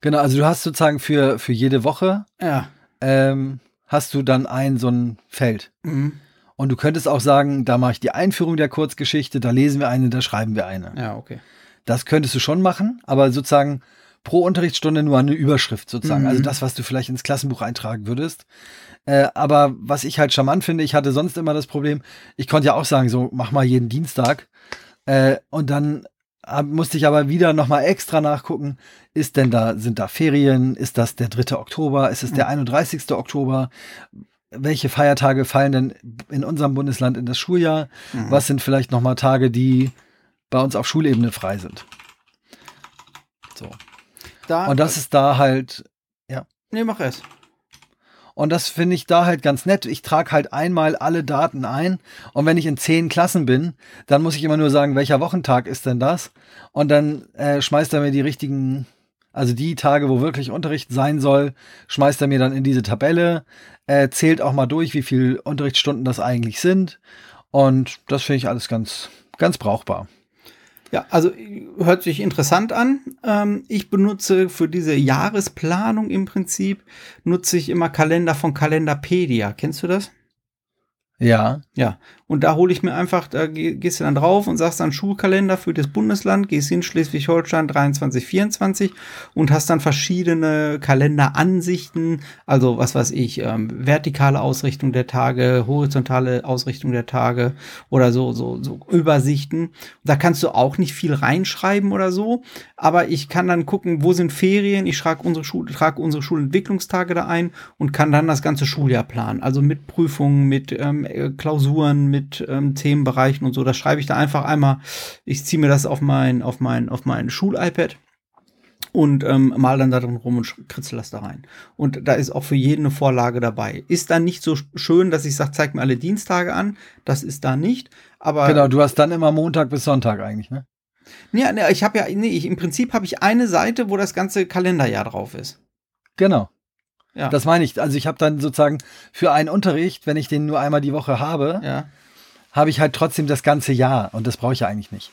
Genau, also du hast sozusagen für, für jede Woche Ja. ähm, hast du dann ein so ein Feld. Mhm. Und du könntest auch sagen, da mache ich die Einführung der Kurzgeschichte, da lesen wir eine, da schreiben wir eine. Ja, okay. Das könntest du schon machen, aber sozusagen pro Unterrichtsstunde nur eine Überschrift sozusagen. Mhm. Also das, was du vielleicht ins Klassenbuch eintragen würdest. Äh, aber was ich halt charmant finde, ich hatte sonst immer das Problem, ich konnte ja auch sagen, so mach mal jeden Dienstag. Äh, und dann hab, musste ich aber wieder nochmal extra nachgucken, ist denn da, sind da Ferien? Ist das der 3. Oktober? Ist es der 31. Oktober? Welche Feiertage fallen denn in unserem Bundesland in das Schuljahr? Mhm. Was sind vielleicht nochmal Tage, die bei uns auf Schulebene frei sind? So. Da, Und das ist da halt, Nee, mach es. und das finde ich da halt ganz nett. Ich trage halt einmal alle Daten ein. Und wenn ich in zehn Klassen bin, dann muss ich immer nur sagen, welcher Wochentag ist denn das? Und dann äh, schmeißt er mir die richtigen, also die Tage, wo wirklich Unterricht sein soll, schmeißt er mir dann in diese Tabelle, äh, zählt auch mal durch, wie viel Unterrichtsstunden das eigentlich sind. Und das finde ich alles ganz, ganz brauchbar. Ja, also hört sich interessant an. Ähm, ich benutze für diese Jahresplanung im Prinzip, nutze ich immer Kalender von Kalenderpedia. Kennst du das? Ja, Ja, und da hole ich mir einfach, da geh- gehst du dann drauf und sagst dann Schulkalender für das Bundesland, gehst hin Schleswig-Holstein 23, 24 und hast dann verschiedene Kalenderansichten, also was weiß ich, ähm, vertikale Ausrichtung der Tage, horizontale Ausrichtung der Tage oder so, so, so Übersichten. Da kannst du auch nicht viel reinschreiben oder so, aber ich kann dann gucken, wo sind Ferien, ich trage unsere, Schul trage unsere Schulentwicklungstage da ein und kann dann das ganze Schuljahr planen, also mit Prüfungen, mit ähm, äh, Klausuren, mit ähm, Themenbereichen und so. Das schreibe ich da einfach einmal. Ich ziehe mir das auf mein, auf mein, auf mein Schul-iPad und ähm, mal dann da drin rum und kritzel das da rein. Und da ist auch für jeden eine Vorlage dabei. Ist dann nicht so sch- schön, dass ich sage, zeig mir alle Dienstage an. Das ist da nicht. Aber genau. Du hast dann immer Montag bis Sonntag eigentlich, ne? ja, ne, ich habe ja, nee, ich, im Prinzip habe ich eine Seite, wo das ganze Kalenderjahr drauf ist. Genau. Ja. Das meine ich. Also ich habe dann sozusagen für einen Unterricht, wenn ich den nur einmal die Woche habe, ja. Habe ich halt trotzdem das ganze Jahr und das brauche ich ja eigentlich nicht.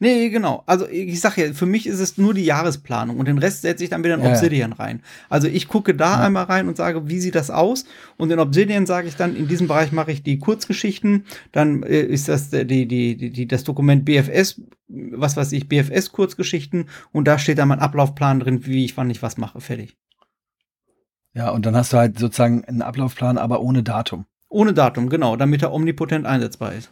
Nee, genau. Also ich sag ja, für mich ist es nur die Jahresplanung und den Rest setze ich dann wieder in Ja, ja. Obsidian rein. Also ich gucke da Ja. einmal rein und sage, wie sieht das aus? Und in Obsidian sage ich dann, in diesem Bereich mache ich die Kurzgeschichten, dann äh, ist das die, die, die, die, das Dokument BFS, was weiß ich, BFS Kurzgeschichten und da steht dann mein Ablaufplan drin, wie ich wann ich was mache, fertig. Ja, und dann hast du halt sozusagen einen Ablaufplan, aber ohne Datum. Ohne Datum, genau, damit er omnipotent einsetzbar ist.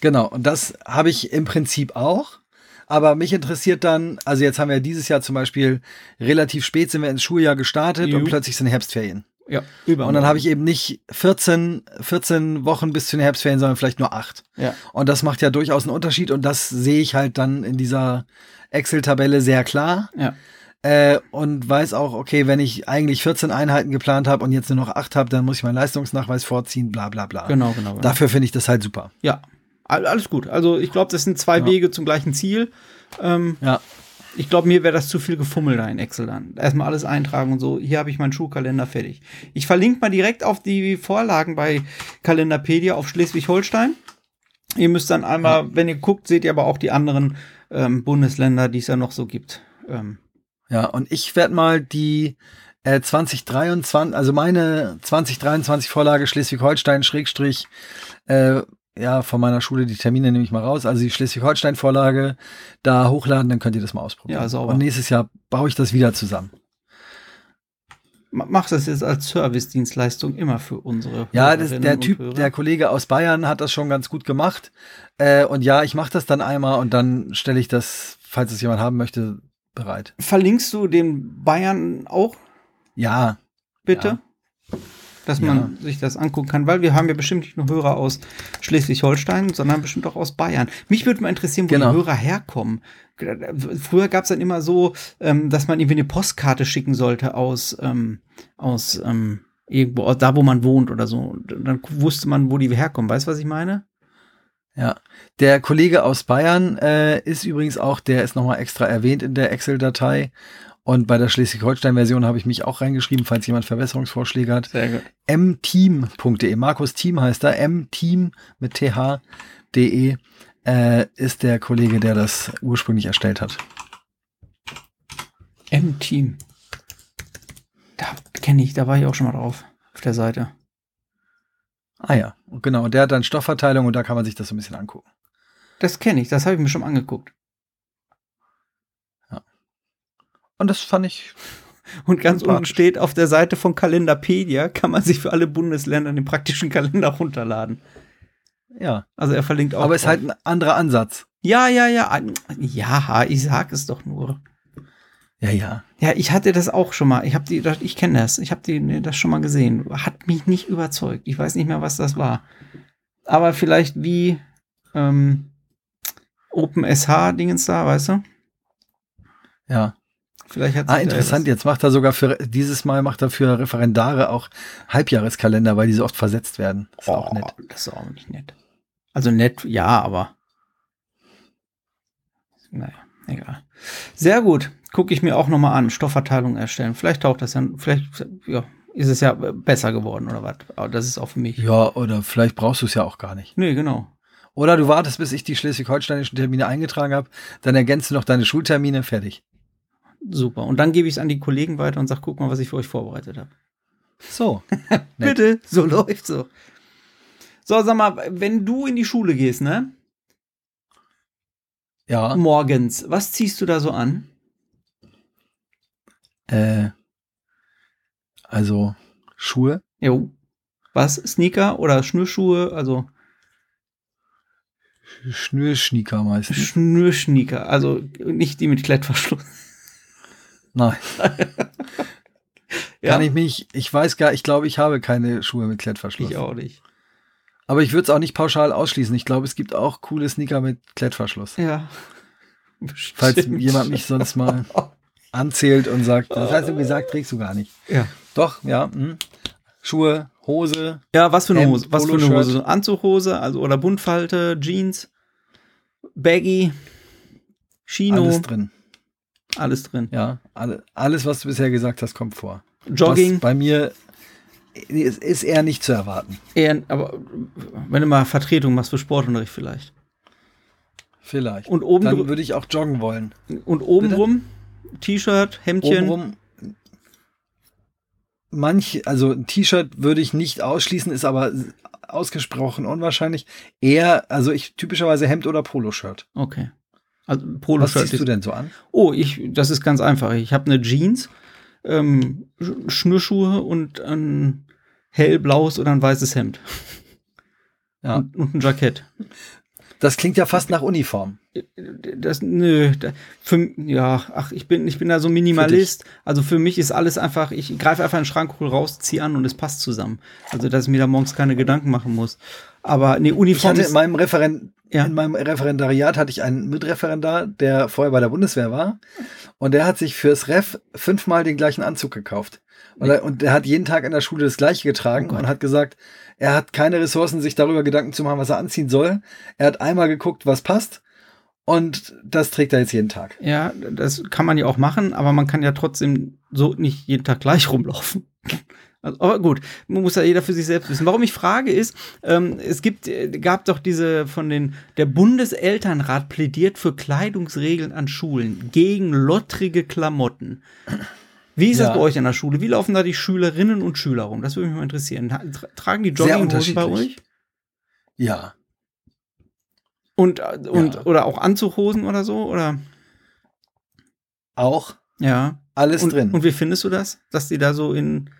Genau, und das habe ich im Prinzip auch. Aber mich interessiert dann, also jetzt haben wir dieses Jahr zum Beispiel relativ spät sind wir ins Schuljahr gestartet Jo. und plötzlich sind Herbstferien. Ja, über. Und dann habe ich eben nicht 14, 14 Wochen bis zu den Herbstferien, sondern vielleicht nur acht. ja. Und das macht ja durchaus einen Unterschied und das sehe ich halt dann in dieser Excel-Tabelle sehr klar. Ja. Äh, und weiß auch, okay, wenn ich eigentlich 14 Einheiten geplant habe und jetzt nur noch acht habe, dann muss ich meinen Leistungsnachweis vorziehen, bla bla bla. Genau, genau. genau. Dafür finde ich das halt super. Ja, all- alles gut. Also ich glaube, das sind zwei Ja. Wege zum gleichen Ziel. Ähm, Ja. ich glaube, mir wäre das zu viel Gefummel da in Excel dann. Erstmal alles eintragen und so. Hier habe ich meinen Schulkalender fertig. Ich verlinke mal direkt auf die Vorlagen bei Kalenderpedia auf Schleswig-Holstein. Ihr müsst dann einmal, wenn ihr guckt, seht ihr aber auch die anderen ähm, Bundesländer, die es ja noch so gibt. Ähm, Ja, und ich werde mal die äh, 2023, also meine 2023 Vorlage Schleswig-Holstein Schrägstrich, äh, ja, von meiner Schule die Termine nehme ich mal raus. Also die Schleswig-Holstein-Vorlage da hochladen, dann könnt ihr das mal ausprobieren. Ja, sauber. Und nächstes Jahr baue ich das wieder zusammen. ma- mach das jetzt als Service-Dienstleistung immer für unsere Ja, das, der Typ, der Kollege aus Bayern hat das schon ganz gut gemacht. Äh, und ja, ich mache das dann einmal und dann stelle ich das, falls es jemand haben möchte, bereit. Verlinkst du den Bayern auch Ja, bitte? Dass Ja. man sich das angucken kann, weil wir haben ja bestimmt nicht nur Hörer aus Schleswig-Holstein, sondern bestimmt auch aus Bayern. Mich würde mal interessieren, wo Genau. die Hörer herkommen. Früher gab es dann immer so, ähm, dass man irgendwie eine Postkarte schicken sollte aus, ähm, aus ähm, irgendwo, aus da wo man wohnt oder so. Und dann wusste man, wo die herkommen. Weißt du, was ich meine? Ja, der Kollege aus Bayern äh, ist übrigens auch, der ist nochmal extra erwähnt in der Excel-Datei. Und bei der Schleswig-Holstein-Version habe ich mich auch reingeschrieben, falls jemand Verbesserungsvorschläge hat. Mteam.de. Markus Team heißt er. mteam mit th.de äh, ist der Kollege, der das ursprünglich erstellt hat. M-Team. Da kenne ich, da war ich auch schon mal drauf. Auf der Seite. Ah ja, genau. Und der hat dann Stoffverteilung und da kann man sich das so ein bisschen angucken. Das kenne ich, das habe ich mir schon angeguckt. Und das fand ich, Und ganz unten steht auf der Seite von Kalenderpedia, kann man sich für alle Bundesländer den praktischen Kalender runterladen. ja. Also er verlinkt auch. Aber es ist halt ein anderer Ansatz. Ja, ja, ja. Ja, ich sag es doch nur. Ja, ja. Ja, ich hatte das auch schon mal. Ich habe die, das- ich kenne das. Ich habe die das schon mal gesehen. Hat mich nicht überzeugt. Ich weiß nicht mehr, was das war. Aber vielleicht wie ähm, OpenSH-Dingens da, weißt du? Ja. Vielleicht hat Ah, interessant. Jetzt macht er sogar für, dieses Mal macht er für Referendare auch Halbjahreskalender, weil die so oft versetzt werden. Ist auch Oh, nett. Das ist auch nicht nett. Also nett, ja, aber. Naja, egal. Sehr gut. Gucke ich mir auch nochmal an. Stoffverteilung erstellen. Vielleicht taucht das ja, vielleicht ja, ist es ja besser geworden oder was. Aber das ist auch für mich. Ja, oder vielleicht brauchst du es ja auch gar nicht. Nee, genau. Oder du wartest, bis ich die schleswig-holsteinischen Termine eingetragen habe, dann ergänzt du noch deine Schultermine, fertig. Super. Und dann gebe ich es an die Kollegen weiter und sage, guck mal, was ich für euch vorbereitet habe. So. [LAUGHS] Bitte, so läuft so. So, sag mal, wenn du in die Schule gehst, ne? Ja. Morgens, was ziehst du da so an? Äh, also Schuhe. Jo. Was? Sneaker oder Schnürschuhe? Also Schnürschnieker meistens. Schnürschnieker. Also nicht die mit Klettverschluss. Nein. [LAUGHS] Ja. Kann ich mich, ich weiß gar, ich glaube, ich habe keine Schuhe mit Klettverschluss. Ich auch nicht. Aber ich würde es auch nicht pauschal ausschließen. Ich glaube, es gibt auch coole Sneaker mit Klettverschluss. Ja. Falls Bestimmt. jemand mich sonst mal [LAUGHS] anzählt und sagt, das hast du gesagt, trägst du gar nicht. Ja. Doch, ja. Hm. Schuhe, Hose. Ja, was für eine Hose? Was für eine. Hose? Anzughose, also oder Buntfalte, Jeans, Baggy, Chino, Alles alles, drin. drin. Ja, alle, alles, was du bisher gesagt hast, kommt vor. Jogging, Was bei mir ist, ist eher nicht zu erwarten. eher, aber wenn du mal Vertretung machst für Sportunterricht vielleicht. Vielleicht. Und oben Dann würde ich auch joggen wollen. Und obenrum T-Shirt, Hemdchen. Obenrum. Manch, also ein T-Shirt würde ich nicht ausschließen, ist aber ausgesprochen unwahrscheinlich. Eher, also ich typischerweise Hemd oder Poloshirt. Okay. Also Was Poloshirt ziehst du denn so an? Oh, ich, das ist ganz einfach. Ich habe eine Jeans, ähm, Sch- Schnürschuhe und ein hellblaues oder ein weißes Hemd. Ja. Und, und ein Jackett. Das klingt ja fast nach Uniform. Das, nö, für, ja, ach, ich bin, ich bin da so Minimalist. Also für mich ist alles einfach, ich greife einfach einen Schrank hol raus, ziehe an und es passt zusammen. Also, dass ich mir da morgens keine Gedanken machen muss. Aber nee, Ich Uniform hatte ist, in meinem, Referen Ja. in meinem Referendariat hatte ich einen Mitreferendar, der vorher bei der Bundeswehr war. Und der hat sich fürs Ref fünfmal den gleichen Anzug gekauft. Und, er, und der hat jeden Tag in der Schule das gleiche getragen Oh und hat gesagt, er hat keine Ressourcen, sich darüber Gedanken zu machen, was er anziehen soll. Er hat einmal geguckt, was passt. Und das trägt er jetzt jeden Tag. ja, das kann man ja auch machen, aber man kann ja trotzdem so nicht jeden Tag gleich [LAUGHS] rumlaufen. Also, aber gut, man muss ja jeder für sich selbst wissen. Warum ich frage ist, ähm, es gibt, äh, gab doch diese von den, der Bundeselternrat plädiert für Kleidungsregeln an Schulen gegen lottrige Klamotten. Wie ist Ja. das bei euch an der Schule? Wie laufen da die Schülerinnen und Schüler rum? Das würde mich mal interessieren. Tragen die Jogginghosen bei euch? Ja. Und, äh, und Ja. oder auch Anzughosen oder so? Oder Auch ja. alles und, drin. Und wie findest du das, dass die da so in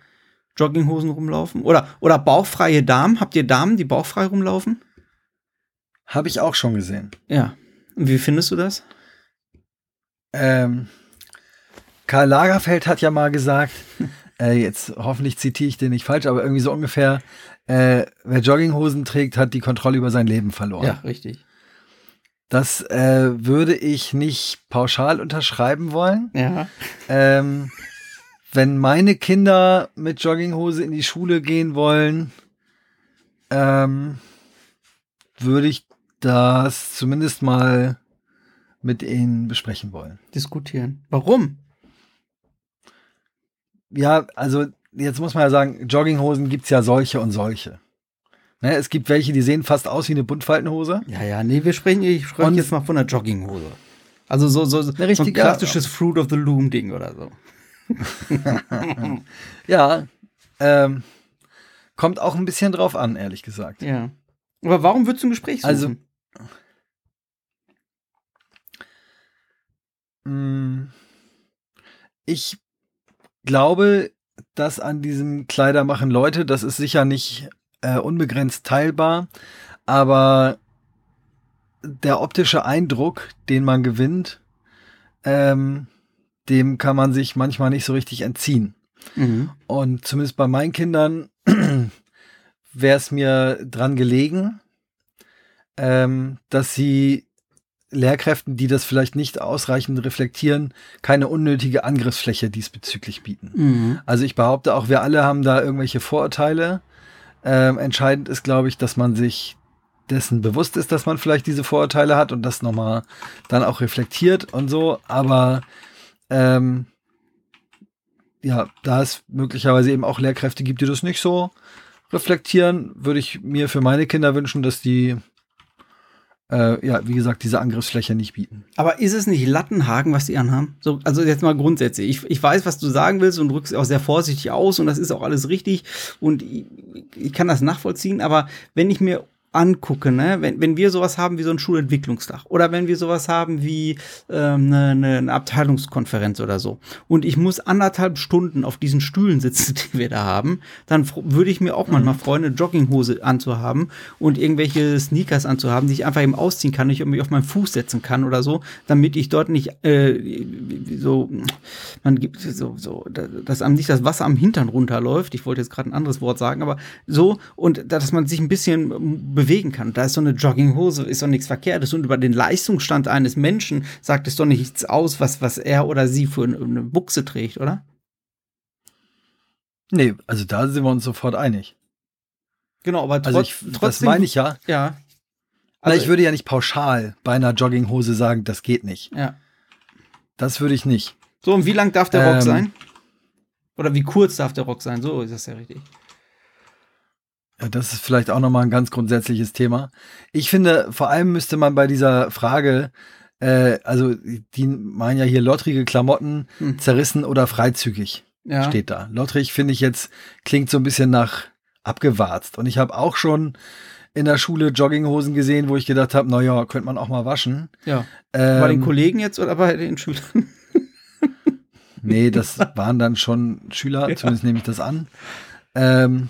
Jogginghosen rumlaufen? Oder, oder bauchfreie Damen? Habt ihr Damen, die bauchfrei rumlaufen? Habe ich auch schon gesehen. Ja. Und wie findest du das? Ähm, Karl Lagerfeld hat ja mal gesagt, [LAUGHS] äh, jetzt hoffentlich zitiere ich den nicht falsch, aber irgendwie so ungefähr, äh, wer Jogginghosen trägt, hat die Kontrolle über sein Leben verloren. richtig. Das äh, würde ich nicht pauschal unterschreiben wollen. Ja. Ähm, wenn meine Kinder mit Jogginghose in die Schule gehen wollen, ähm, würde ich das zumindest mal mit ihnen besprechen wollen. Diskutieren. Warum? Ja, also jetzt muss man ja sagen, Jogginghosen gibt's ja solche und solche. Ne, es gibt welche, die sehen fast aus wie eine Buntfaltenhose. Ja, ja, nee, wir sprechen, ich spreche jetzt mal von der Jogginghose. Also so, so, so ein klassisches Fruit of the Loom Ding oder so. [LAUGHS] Ja, ähm, kommt auch ein bisschen drauf an, ehrlich gesagt. Ja. Aber warum würdest du ein Gespräch suchen? Also- Mm, ich glaube, dass an diesem Kleider machen Leute, das ist sicher nicht äh, unbegrenzt teilbar, aber der optische Eindruck, den man gewinnt, ähm, dem kann man sich manchmal nicht so richtig entziehen. Mhm. Und zumindest bei meinen Kindern [CLEARS THROAT] wäre es mir dran gelegen, ähm, dass sie Lehrkräften, die das vielleicht nicht ausreichend reflektieren, keine unnötige Angriffsfläche diesbezüglich bieten. Mhm. Also ich behaupte auch, wir alle haben da irgendwelche Vorurteile. Ähm, entscheidend ist, glaube ich, dass man sich dessen bewusst ist, dass man vielleicht diese Vorurteile hat und das nochmal dann auch reflektiert und so. Aber ähm, ja, da es möglicherweise eben auch Lehrkräfte gibt, die das nicht so reflektieren, würde ich mir für meine Kinder wünschen, dass die äh, ja, wie gesagt, diese Angriffsfläche nicht bieten. Aber ist es nicht Lattenhaken, was die anhaben? So, also jetzt mal grundsätzlich. Ich, ich weiß, was du sagen willst und drückst auch sehr vorsichtig aus und das ist auch alles richtig und ich, ich kann das nachvollziehen, aber wenn ich mir angucke, ne? wenn, wenn wir sowas haben wie so ein Schulentwicklungstag oder wenn wir sowas haben wie ähm, eine, eine, eine Abteilungskonferenz oder so und ich muss anderthalb Stunden auf diesen Stühlen sitzen, [LAUGHS] die wir da haben, dann würde ich mir auch manchmal freuen, eine Jogginghose anzuhaben und irgendwelche Sneakers anzuhaben, die ich einfach eben ausziehen kann, ich mich auf meinen Fuß setzen kann oder so, damit ich dort nicht äh, so, man gibt so, so, dass einem nicht das Wasser am Hintern runterläuft. Ich wollte jetzt gerade ein anderes Wort sagen, aber so und dass man sich ein bisschen bewegen kann. Da ist so eine Jogginghose, ist doch nichts Verkehrtes. Und über den Leistungsstand eines Menschen sagt es doch nichts aus, was, was er oder sie für eine, Buchse trägt, oder? Nee, also da sind wir uns sofort einig. Genau, aber Also trotz, ich, das trotzdem. meine ich ja. Ja. Also Also ich würde ja nicht pauschal bei einer Jogginghose sagen, das geht nicht. Ja. Das würde ich nicht. So, und wie lang darf der Rock Ähm. sein? Oder wie kurz darf der Rock sein? So ist das ja richtig. Ja, das ist vielleicht auch nochmal ein ganz grundsätzliches Thema. Ich finde, vor allem müsste man bei dieser Frage, äh, also die meinen ja hier lottrige Klamotten, Hm. zerrissen oder freizügig, Ja. steht da. Lottrig finde ich jetzt, klingt so ein bisschen nach abgewarzt. Und ich habe auch schon in der Schule Jogginghosen gesehen, wo ich gedacht habe, naja, könnte man auch mal waschen. ja. Bei den Ähm, Kollegen jetzt oder bei den Schülern? Nee, das waren dann schon Schüler, [LAUGHS] zumindest nehme ich das an. Ähm,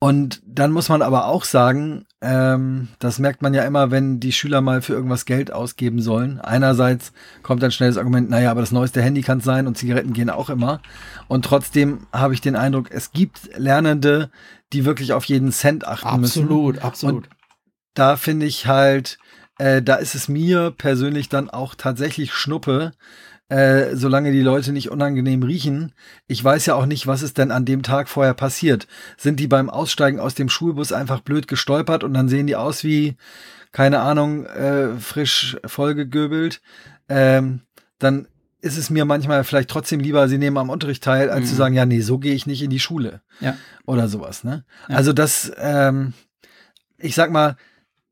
und dann muss man aber auch sagen, ähm, das merkt man ja immer, wenn die Schüler mal für irgendwas Geld ausgeben sollen. Einerseits kommt dann schnell das Argument, naja, aber das neueste Handy kann es sein und Zigaretten gehen auch immer. Und trotzdem habe ich den Eindruck, es gibt Lernende, die wirklich auf jeden Cent achten müssen Absolut, absolut. da finde ich halt, äh, da ist es mir persönlich dann auch tatsächlich Schnuppe, äh, solange die Leute nicht unangenehm riechen. Ich weiß ja auch nicht, was ist denn an dem Tag vorher passiert. Sind die beim Aussteigen aus dem Schulbus einfach blöd gestolpert und dann sehen die aus wie, keine Ahnung, äh, frisch vollgegöbelt. Ähm, dann ist es mir manchmal vielleicht trotzdem lieber, sie nehmen am Unterricht teil, als Mhm. zu sagen, ja, nee, so gehe ich nicht in die Schule. Ja. Oder sowas, ne? Ja. Also das, ähm, ich sag mal,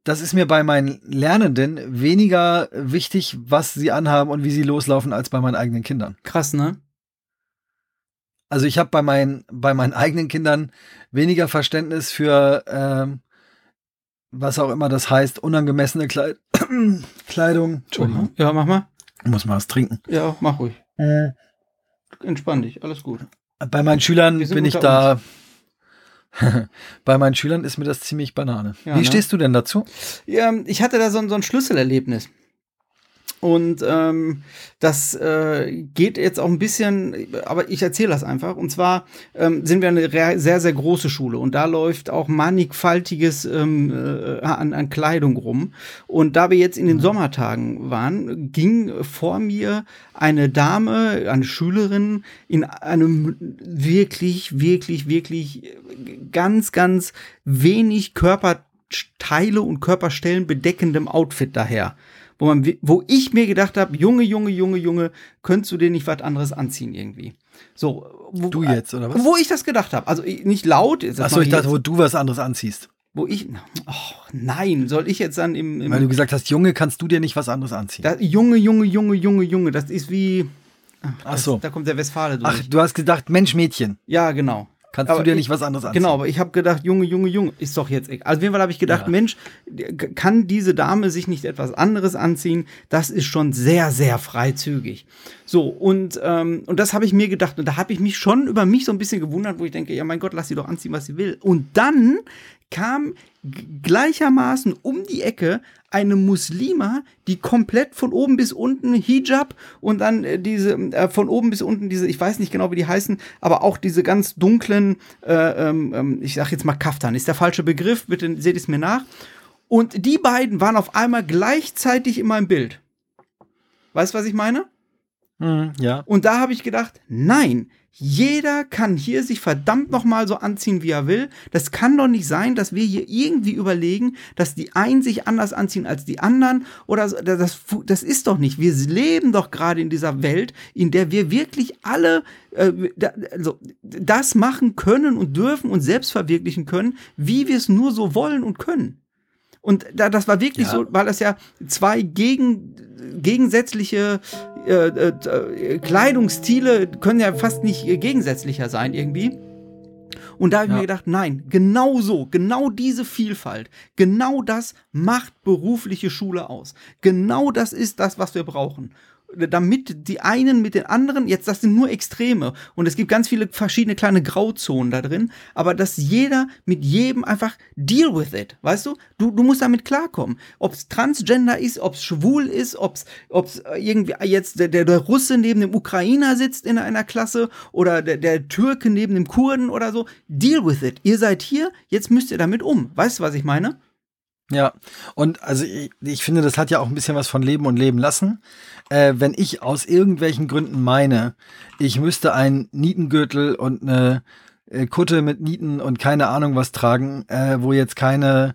das ist mir bei meinen Lernenden weniger wichtig, was sie anhaben und wie sie loslaufen, als bei meinen eigenen Kindern. Krass, ne? Also ich habe bei meinen, bei meinen eigenen Kindern weniger Verständnis für, ähm, was auch immer das heißt, unangemessene Kleid [CLEARS THROAT] Kleidung. Entschuldigung, Ja, mach mal. ich muss mal was trinken. Ja, mach ruhig. Entspann dich, alles gut. Bei meinen Schülern bin ich da. [LAUGHS] bei meinen Schülern ist mir das ziemlich Banane. Ja, Wie ne? stehst du denn dazu? Ja, ich hatte da so, ein- so ein Schlüsselerlebnis. Und ähm, das äh, geht jetzt auch ein bisschen, aber ich erzähle das einfach. Und zwar ähm, sind wir eine sehr, sehr große Schule und da läuft auch mannigfaltiges ähm, äh, an, an Kleidung rum. Und da wir jetzt in den Sommertagen waren, ging vor mir eine Dame, eine Schülerin, in einem wirklich, wirklich, wirklich ganz, ganz wenig Körperteile und Körperstellen bedeckendem Outfit daher. Wo, man, wo ich mir gedacht habe, Junge, Junge, Junge, Junge, könntest du dir nicht was anderes anziehen irgendwie? So, wo, Du jetzt, oder was? Wo ich das gedacht habe. Also ich- nicht laut. das Achso, ich dachte, jetzt, wo du was anderes anziehst. wo ich. Oh, nein, soll ich jetzt dann im. im Weil du gesagt hast, Junge, kannst du dir nicht was anderes anziehen? da, Junge, Junge, Junge, Junge, Junge, das ist wie. Ach so. Da kommt der Westfale durch. Ach, du hast gedacht, Mensch, Mädchen. Ja, genau. Kannst aber du dir ich- nicht was anderes anziehen? Genau, aber ich habe gedacht, Junge, Junge, Junge, ist doch jetzt egal. Also auf jeden Fall habe ich gedacht, Ja. Mensch, kann diese Dame sich nicht etwas anderes anziehen? Das ist schon sehr, sehr freizügig. So, und, ähm, und das habe ich mir gedacht, und da habe ich mich schon über mich so ein bisschen gewundert, wo ich denke, ja mein Gott, lass sie doch anziehen, was sie will. Und dann kam gleichermaßen um die Ecke eine Muslima, die komplett von oben bis unten Hijab und dann äh, diese äh, von oben bis unten diese, ich weiß nicht genau, wie die heißen, aber auch diese ganz dunklen, äh, ähm, ähm, ich sag jetzt mal Kaftan, ist der falsche Begriff, bitte seht es mir nach. Und die beiden waren auf einmal gleichzeitig in meinem Bild. Weißt du, was ich meine? Hm, ja. Und da habe ich gedacht, nein, jeder kann hier sich verdammt nochmal so anziehen, wie er will. Das kann doch nicht sein, dass wir hier irgendwie überlegen, dass die einen sich anders anziehen als die anderen oder so. Das, das, ist doch nicht. Wir leben doch gerade in dieser Welt, in der wir wirklich alle äh, da, also, das machen können und dürfen und selbst verwirklichen können, wie wir es nur so wollen und können. Und da, das war wirklich Ja. so, weil das ja zwei gegen, gegensätzliche äh, äh, Kleidungsstile können ja fast nicht äh, gegensätzlicher sein irgendwie. Und da habe ich Ja. mir gedacht, nein, genau so, genau diese Vielfalt, genau das macht berufliche Schule aus. Genau das ist das, was wir brauchen. Damit die einen mit den anderen, jetzt das sind nur Extreme und es gibt ganz viele verschiedene kleine Grauzonen da drin, aber dass jeder mit jedem einfach deal with it, weißt du? Du, du musst damit klarkommen. Ob es Transgender ist, ob es schwul ist, ob es irgendwie jetzt der, der, der Russe neben dem Ukrainer sitzt in einer Klasse oder der, der Türke neben dem Kurden oder so. Deal with it. Ihr seid hier, jetzt müsst ihr damit um. Weißt du, was ich meine? Ja, und also ich, ich finde, das hat ja auch ein bisschen was von Leben und Leben lassen. Äh, wenn ich aus irgendwelchen Gründen meine, ich müsste einen Nietengürtel und eine äh, Kutte mit Nieten und keine Ahnung was tragen, äh, wo jetzt keine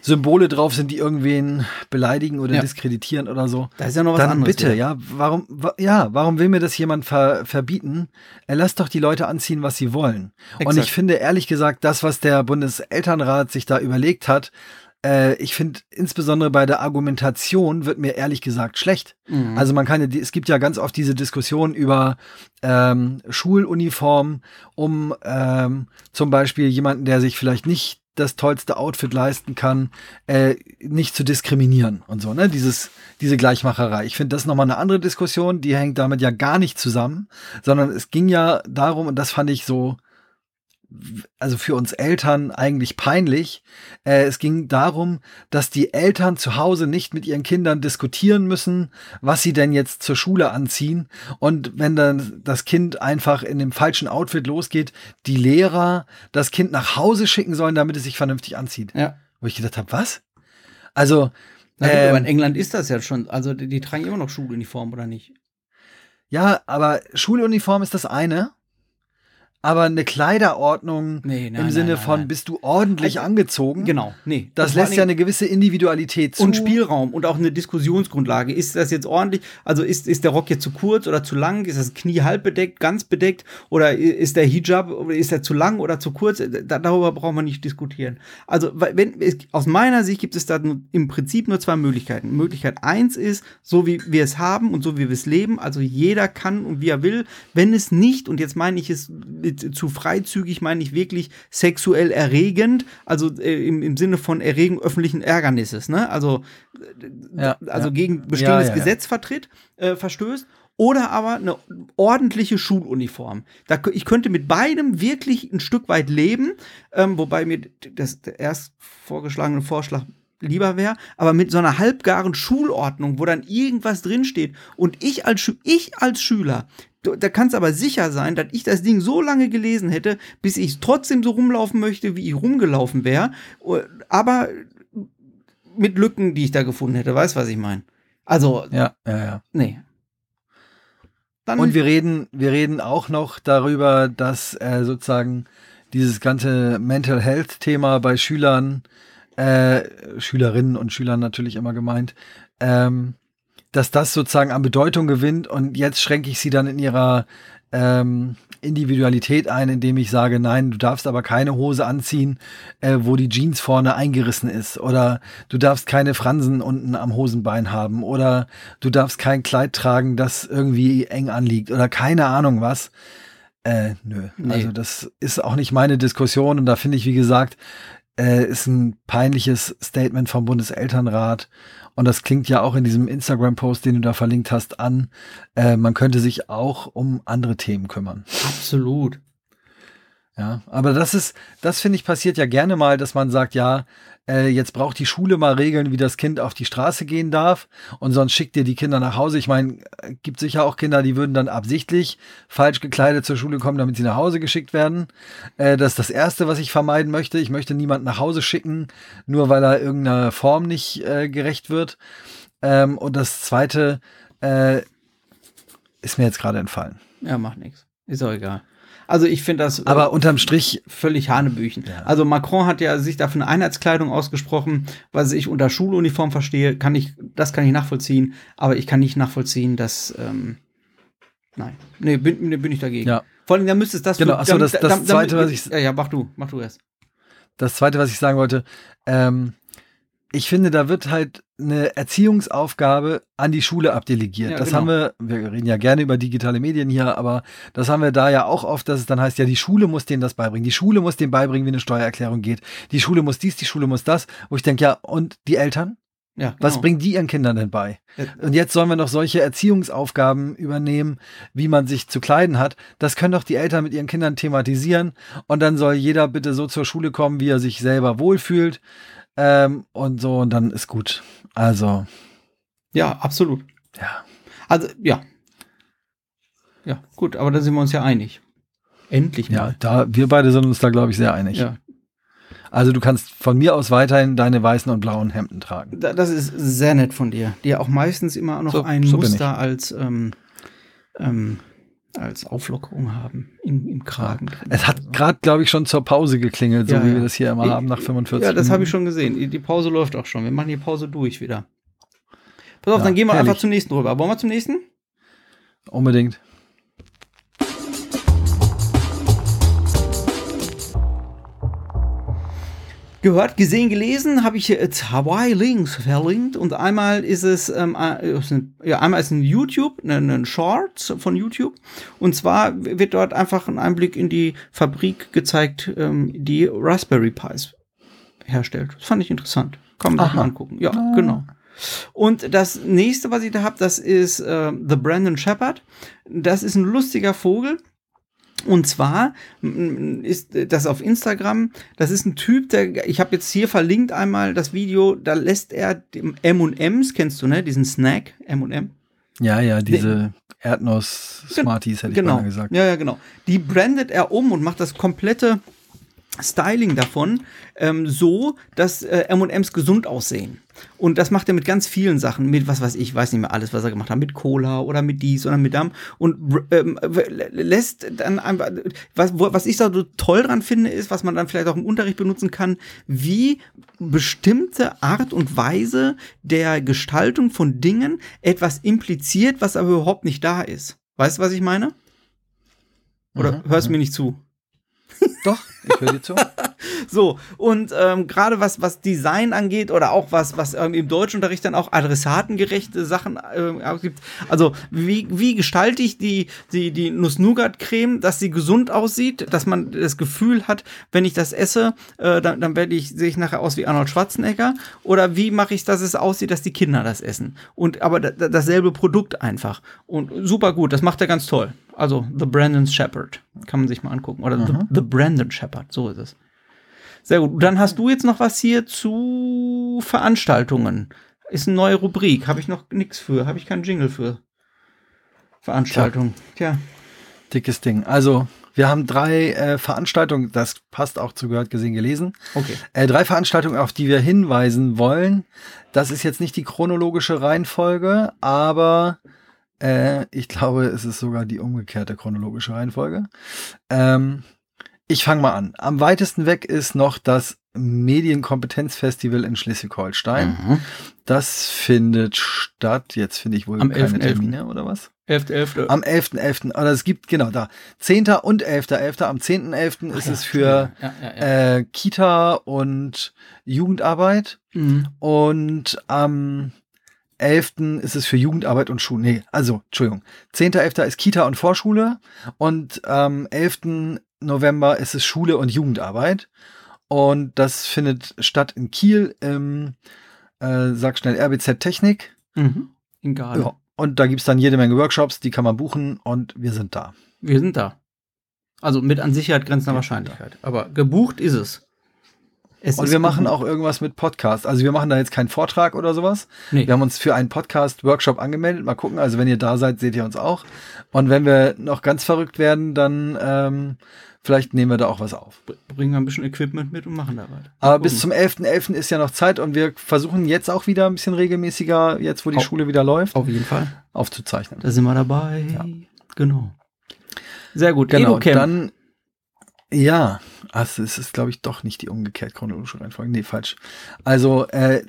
Symbole drauf sind, die irgendwen beleidigen oder Ja. diskreditieren oder so. Da ist ja noch was Dann anderes. bitte, ja. Warum, wa, ja, warum will mir das jemand ver, verbieten? Er lasst doch die Leute anziehen, was sie wollen. Und Exakt. ich finde ehrlich gesagt, das, was der Bundeselternrat sich da überlegt hat, äh, ich finde insbesondere bei der Argumentation wird mir ehrlich gesagt schlecht. Mhm. Also man kann ja, es gibt ja ganz oft diese Diskussion über ähm, Schuluniform, um ähm, zum Beispiel jemanden, der sich vielleicht nicht das tollste Outfit leisten kann, äh, nicht zu diskriminieren und so, ne? Dieses, diese Gleichmacherei. Ich finde das nochmal eine andere Diskussion, die hängt damit ja gar nicht zusammen, sondern es ging ja darum, und das fand ich so, also für uns Eltern eigentlich peinlich. Äh, es ging darum, dass die Eltern zu Hause nicht mit ihren Kindern diskutieren müssen, was sie denn jetzt zur Schule anziehen. Und wenn dann das Kind einfach in dem falschen Outfit losgeht, die Lehrer das Kind nach Hause schicken sollen, damit es sich vernünftig anzieht. ja. Wo ich gedacht habe, was? Also, gut, aber in ähm, England ist das ja schon. Also die, die tragen immer noch Schuluniform, oder nicht? ja, aber Schuluniform ist das eine. Aber eine Kleiderordnung Nee, nein, im Sinne nein, nein, von, nein. bist du ordentlich Also, angezogen? Genau, nee. Das vor lässt ja eine gewisse Individualität zu. und Spielraum und auch eine Diskussionsgrundlage. Ist das jetzt ordentlich? Also ist, ist der Rock jetzt zu kurz oder zu lang? Ist das Knie halb bedeckt, ganz bedeckt? Oder ist der Hijab, oder ist der zu lang oder zu kurz? Da, darüber brauchen wir nicht diskutieren. Also, wenn, aus meiner Sicht gibt es da im Prinzip nur zwei Möglichkeiten. Möglichkeit eins ist, so wie wir es haben und so wie wir es leben. Also jeder kann und wie er will. Wenn es nicht, und jetzt meine ich es zu freizügig, meine ich wirklich sexuell erregend, also äh, im, im Sinne von Erregen öffentlichen Ärgernisses, ne? Also Ja, also ja. gegen bestehendes Ja. Gesetz vertritt, äh, verstößt. Oder aber eine ordentliche Schuluniform. Da, ich könnte mit beidem wirklich ein Stück weit leben, ähm, wobei mir das, der erst vorgeschlagene Vorschlag lieber wäre, aber mit so einer halbgaren Schulordnung, wo dann irgendwas drinsteht und ich als, ich als Schüler, da kannst aber sicher sein, dass ich das Ding so lange gelesen hätte, bis ich trotzdem so rumlaufen möchte, wie ich rumgelaufen wäre, aber mit Lücken, die ich da gefunden hätte. Weißt was ich meine? Also, Ja, ja, ja. nee. Dann, Und wir reden, wir reden auch noch darüber, dass äh, sozusagen dieses ganze Mental Health Thema bei Schülern, äh, Schülerinnen und Schülern natürlich immer gemeint, ähm, dass das sozusagen an Bedeutung gewinnt und jetzt schränke ich sie dann in ihrer ähm, Individualität ein, indem ich sage, nein, du darfst aber keine Hose anziehen, äh, wo die Jeans vorne eingerissen ist oder du darfst keine Fransen unten am Hosenbein haben oder du darfst kein Kleid tragen, das irgendwie eng anliegt oder keine Ahnung was. Äh, nö. Nee. Also das ist auch nicht meine Diskussion und da finde ich, wie gesagt, äh, ist ein peinliches Statement vom Bundeselternrat und das klingt ja auch in diesem Instagram-Post, den du da verlinkt hast, an. Äh, man könnte sich auch um andere Themen kümmern. Absolut. Ja, aber das ist, das finde ich passiert ja gerne mal, dass man sagt, ja, äh, jetzt braucht die Schule mal Regeln, wie das Kind auf die Straße gehen darf und sonst schickt ihr die Kinder nach Hause. Ich meine, äh, gibt sicher auch Kinder, die würden dann absichtlich falsch gekleidet zur Schule kommen, damit sie nach Hause geschickt werden. Äh, das ist das Erste, was ich vermeiden möchte. Ich möchte niemanden nach Hause schicken, nur weil er irgendeiner Form nicht äh, gerecht wird. Ähm, und das Zweite äh, ist mir jetzt gerade entfallen. Ja, macht nichts. Ist auch egal. Also ich finde das äh, Aber unterm Strich völlig Hanebüchen. Ja. Also Macron hat ja sich dafür eine Einheitskleidung ausgesprochen, was ich unter Schuluniform verstehe, kann ich, das kann ich nachvollziehen, aber ich kann nicht nachvollziehen, dass ähm, nein, nee, bin, nee, bin ich dagegen. Ja. Vor allem, da müsste es das Genau, ach so, das- das Zweite, was ich- Ja, ja, mach du, mach du erst. das zweite, was ich sagen wollte, ähm, ich finde, da wird halt eine Erziehungsaufgabe an die Schule abdelegiert. Ja, das genau. haben wir, wir reden ja gerne über digitale Medien hier, aber das haben wir da ja auch oft, dass es dann heißt, ja, die Schule muss denen das beibringen. Die Schule muss denen beibringen, wie eine Steuererklärung geht. Die Schule muss dies, die Schule muss das. Wo ich denke, ja, und die Eltern? Ja, Was genau. bringen die ihren Kindern denn bei? Ja. Und jetzt sollen wir noch solche Erziehungsaufgaben übernehmen, wie man sich zu kleiden hat. Das können doch die Eltern mit ihren Kindern thematisieren. Und dann soll jeder bitte so zur Schule kommen, wie er sich selber wohlfühlt. Ähm, und so, und dann ist gut. Also, Ja, absolut. ja. Also, ja. Ja, gut, aber da sind wir uns ja einig. Endlich Ja, mal. da, wir beide sind uns da, glaube ich, sehr einig. Ja. Also du kannst von mir aus weiterhin deine weißen und blauen Hemden tragen. Da- Das ist sehr nett von dir, die ja auch meistens immer noch So- ein so Muster als, ähm, ähm, als Auflockerung haben im, im Kragen. drin. Es hat gerade, glaube ich, schon zur Pause geklingelt, so Ja, wie ja. wir das hier immer Ich- haben nach 45 Ja, das habe ich Minuten. schon gesehen. Die- Pause läuft auch schon. Wir machen die Pause durch wieder. Pass auf, Ja, dann gehen wir herrlich. einfach zum nächsten rüber. Wollen wir zum nächsten? Unbedingt. Gehört, gesehen, gelesen habe ich jetzt Hawaii Links verlinkt und einmal ist es, ähm, äh, ja, einmal ist ein YouTube, ein, ein Short von YouTube und zwar wird dort einfach ein Einblick in die Fabrik gezeigt, ähm, die Raspberry Pis herstellt. Das fand ich interessant. Kann man sich mal angucken. Ja, genau. Und das nächste, was ich da habe, das ist äh, The Brandon Shepherd. Das ist ein lustiger Vogel. Und zwar ist das auf Instagram, das ist ein Typ, der, ich habe jetzt hier verlinkt einmal das Video, da lässt er dem M&M's, kennst du, ne, diesen Snack, M&M? Ja, ja, diese Erdnuss-Smarties hätte ich Genau, mal gesagt. ja, ja, genau. Die brandet er um und macht das komplette Styling davon ähm, so, dass äh, M&M's gesund aussehen. Und das macht er mit ganz vielen Sachen, mit was weiß ich, weiß nicht mehr alles, was er gemacht hat, mit Cola oder mit dies oder mit dem und ähm, lässt dann einfach, was, was ich da so toll dran finde, ist, was man dann vielleicht auch im Unterricht benutzen kann, wie bestimmte Art und Weise der Gestaltung von Dingen etwas impliziert, was aber überhaupt nicht da ist. Weißt du, was ich meine? Oder Mhm, hörst du mir nicht zu? Doch, ich höre dir zu. [LAUGHS] So, und ähm, gerade was, was Design angeht oder auch was, was ähm, im Deutschunterricht dann auch adressatengerechte Sachen ähm, ausgibt. Also, wie, wie gestalte ich die, die, die Nuss-Nougat-Creme, dass sie gesund aussieht, dass man das Gefühl hat, wenn ich das esse, äh, dann, dann werde ich, sehe ich nachher aus wie Arnold Schwarzenegger. Oder wie mache ich, dass es aussieht, dass die Kinder das essen? Und aber da, da- dasselbe Produkt einfach. Und super gut, das macht er ganz toll. Also, The Brandon Shepherd. Kann man sich mal angucken. Oder the, the Brandon Shepherd, so ist es. Sehr gut. Dann hast du jetzt noch was hier zu Veranstaltungen. Ist eine neue Rubrik. Habe ich noch nichts für. Habe ich keinen Jingle für. Veranstaltungen. Tja. Dickes Ding. Also, wir haben drei äh, Veranstaltungen, das passt auch zu gehört, gesehen, gelesen. Okay. Äh, drei Veranstaltungen, auf die wir hinweisen wollen. Das ist jetzt nicht die chronologische Reihenfolge, aber äh, ich glaube, es ist sogar die umgekehrte chronologische Reihenfolge. Ähm, ich fange mal an. Am weitesten weg ist noch das Medienkompetenzfestival in Schleswig-Holstein. Mhm. Das findet statt. Jetzt finde ich wohl Am keine 11.11.. Termine oder was? 11.11. Am 11.11. Oder es gibt, genau, da. 10. und 11.11. Am 10.11. ist es für Ja, ja, ja. äh, Kita und Jugendarbeit. Mhm. Und am 11. ist es für Jugendarbeit und Schule. Nee, also, Entschuldigung. 10.11. ist Kita und Vorschule und am 11. November ist es Schule und Jugendarbeit. Und das findet statt in Kiel im, äh, sag schnell, RBZ Technik. Mhm. In Garde. Ja. Und da gibt's dann jede Menge Workshops, die kann man buchen und wir sind da. Wir sind da. Also mit an Sicherheit grenzender Wahrscheinlichkeit. Aber gebucht ist es. Es Und wir machen gebucht. auch irgendwas mit Podcast. Also wir machen da jetzt keinen Vortrag oder sowas. Nee. Wir haben uns für einen Podcast-Workshop angemeldet. Mal gucken. Also wenn ihr da seid, seht ihr uns auch. Und wenn wir noch ganz verrückt werden, dann ähm, vielleicht nehmen wir da auch was auf. bringen wir ein bisschen Equipment mit und machen da was. Aber bis zum 11.11. ist ja noch Zeit und wir versuchen jetzt auch wieder ein bisschen regelmäßiger, jetzt wo die Au- Schule wieder läuft, Auf jeden Fall. aufzuzeichnen. Da sind wir dabei. Genau. Sehr gut. Genau, Educamp. dann ja, also es ist glaube ich doch nicht die umgekehrt chronologische Reihenfolge. Nee, falsch. Also äh,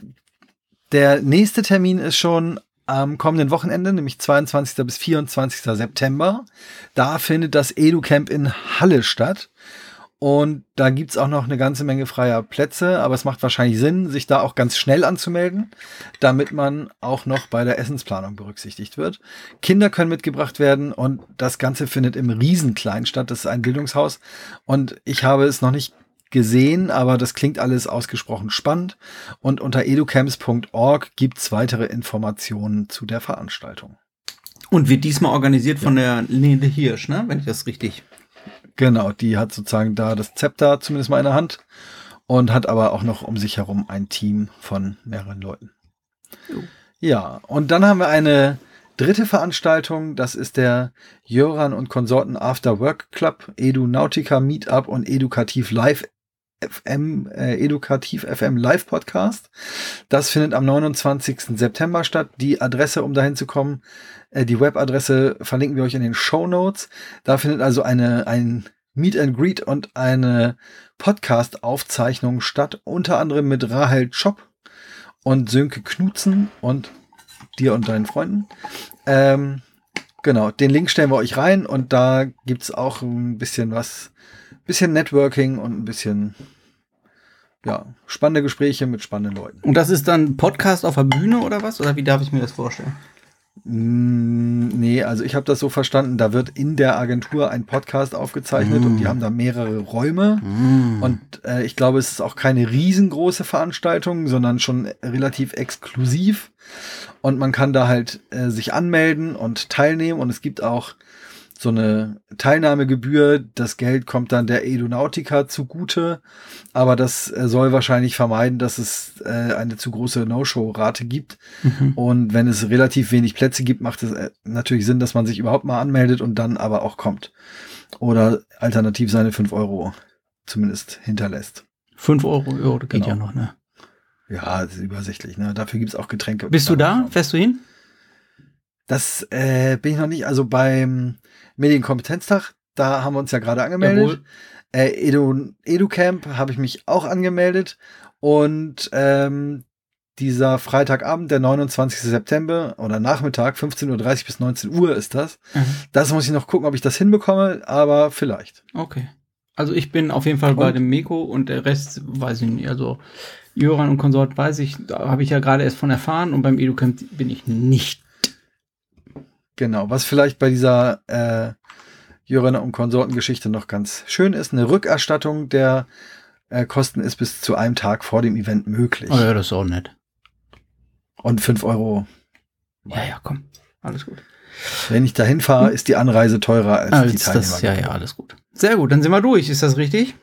der nächste Termin ist schon am kommenden Wochenende, nämlich 22. bis 24. September. Da findet das EduCamp in Halle statt. Und da gibt's auch noch eine ganze Menge freier Plätze, aber es macht wahrscheinlich Sinn, sich da auch ganz schnell anzumelden, damit man auch noch bei der Essensplanung berücksichtigt wird. Kinder können mitgebracht werden und das Ganze findet im Riesenklein statt. Das ist ein Bildungshaus und ich habe es noch nicht gesehen, aber das klingt alles ausgesprochen spannend. Und unter educamps.org gibt's weitere Informationen zu der Veranstaltung. Und wird diesmal organisiert von der Nele Hirsch, ne? Wenn ich das richtig. Genau, die hat sozusagen da das Zepter zumindest mal in der Hand und hat aber auch noch um sich herum ein Team von mehreren Leuten. Jo. Ja, und dann haben wir eine dritte Veranstaltung, das ist der Jöran und Konsorten After Work Club, Edu Nautica Meetup und Edukativ Live FM, äh, Edukativ FM Live Podcast. Das findet am 29. September statt. Die Adresse, um dahin zu kommen, äh, die Webadresse verlinken wir euch in den Show Notes. Da findet also eine, ein Meet and Greet und eine Podcast-Aufzeichnung statt, unter anderem mit Rahel Schopp und Sönke Knutzen und dir und deinen Freunden. Ähm, genau, den Link stellen wir euch rein und da gibt's auch ein bisschen was, bisschen Networking und ein bisschen, ja, spannende Gespräche mit spannenden Leuten. Und das ist dann Podcast auf der Bühne oder was? Oder wie darf ich mir das vorstellen? Mm, Nee, also ich habe das so verstanden, da wird in der Agentur ein Podcast aufgezeichnet und die haben da mehrere Räume. Und äh, ich glaube, es ist auch keine riesengroße Veranstaltung, sondern schon relativ exklusiv. Und man kann da halt äh, sich anmelden und teilnehmen. Und es gibt auch so eine Teilnahmegebühr. Das Geld kommt dann der Edonautica zugute. Aber das äh, soll wahrscheinlich vermeiden, dass es äh, eine zu große No-Show-Rate gibt. Und wenn es relativ wenig Plätze gibt, macht es äh, natürlich Sinn, dass man sich überhaupt mal anmeldet und dann aber auch kommt. Oder alternativ seine 5 Euro zumindest hinterlässt. 5 Euro, ja, das geht Genau. ja noch, ne? Ja, das ist übersichtlich. Ne? Dafür gibt's auch Getränke. Bist du da? Fährst du hin? Das äh, bin ich noch nicht. Also beim Medienkompetenztag, da haben wir uns ja gerade angemeldet. Äh, Edu, EduCamp habe ich mich auch angemeldet. Und ähm, dieser Freitagabend, der 29. September oder Nachmittag, 15.30 Uhr bis 19 Uhr ist das. Mhm. Das muss ich noch gucken, ob ich das hinbekomme, aber vielleicht. Okay. Also ich bin auf jeden Fall bei Und? dem Meko und der Rest weiß ich nicht. Also Jöran und Konsort weiß ich, da habe ich ja gerade erst von erfahren und beim EduCamp bin ich nicht. Genau, was vielleicht bei dieser äh, Jörner und Konsortengeschichte noch ganz schön ist, eine Rückerstattung der äh, Kosten ist bis zu einem Tag vor dem Event möglich. Oh ja, das ist auch nett. Und 5 Euro. Ja, ja, komm. Alles gut. Wenn ich dahin fahre, ist die Anreise teurer als die Als Teilnehmer. das, ja, ja, alles gut. Sehr gut, dann sind wir durch. Ist das richtig?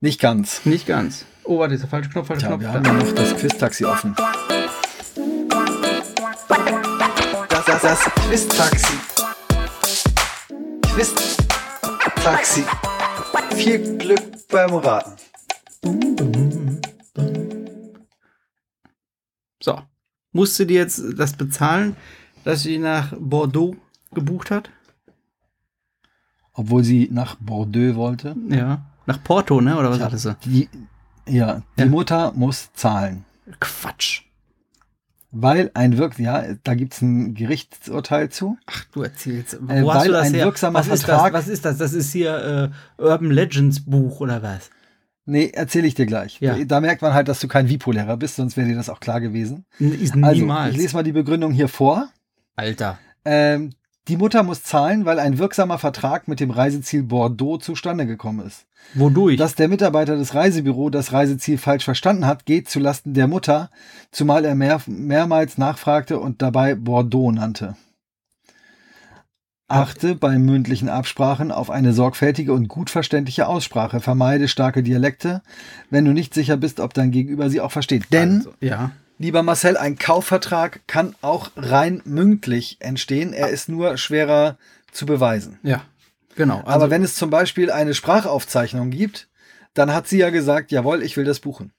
Nicht ganz. Nicht ganz. Oh, warte, ist der falsche Knopf, falsche Tja, Knopf. wir haben ja noch das Quiz-Taxi offen. Das, das, Quiz-Taxi. Quiz-Taxi. Viel Glück beim Raten. So. Musste die jetzt das bezahlen, dass sie nach Bordeaux gebucht hat? Obwohl sie nach Bordeaux wollte. Ja. Nach Porto, ne? Oder was hatte sie? Die, ja, die Ja. Mutter muss zahlen. Quatsch. Weil ein Wirk, ja, da gibt's ein Gerichtsurteil zu. Ach, du erzählst. Wo Äh, hast weil du das ein her? wirksamer was ist Vertrag- das? Was ist das? Das ist hier äh, Urban Legends Buch oder was? Nee, erzähle ich dir gleich. Ja. Da merkt man halt, dass du kein Vipo-Lehrer bist, sonst wäre dir das auch klar gewesen. Ist Also, niemals. ich lese mal die Begründung hier vor. Alter. Ähm, die Mutter muss zahlen, weil ein wirksamer Vertrag mit dem Reiseziel Bordeaux zustande gekommen ist. Wodurch? Dass der Mitarbeiter des Reisebüro das Reiseziel falsch verstanden hat, geht zulasten der Mutter, zumal er mehr, mehrmals nachfragte und dabei Bordeaux nannte. Achte bei mündlichen Absprachen auf eine sorgfältige und gut verständliche Aussprache. Vermeide starke Dialekte, wenn du nicht sicher bist, ob dein Gegenüber sie auch versteht. Denn Also, ja. Lieber Marcel, ein Kaufvertrag kann auch rein mündlich entstehen. Er ist nur schwerer zu beweisen. Ja. Genau. Also, Aber wenn es zum Beispiel eine Sprachaufzeichnung gibt, dann hat sie ja gesagt, jawohl, ich will das buchen.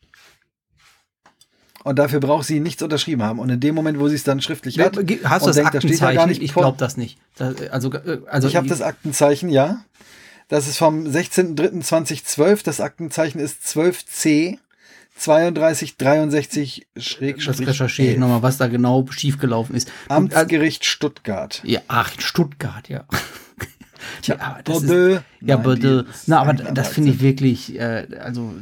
Und dafür braucht sie nichts unterschrieben haben. Und in dem Moment, wo sie es dann schriftlich hat, Hast du das denkt, da steht ja Aktenzeichen? gar nicht ich glaube das nicht. Das, also, äh, also ich habe das Aktenzeichen, ja. Das ist vom 16.03.2012. Das Aktenzeichen ist 12c 3263 das recherchiere ich nochmal, was da genau schiefgelaufen ist. Amtsgericht Stuttgart. ja, ach, Stuttgart, ja. Tja, Ja, aber das Bordeaux. Ja, bitte. ist Na, aber das finde ich wirklich, äh, also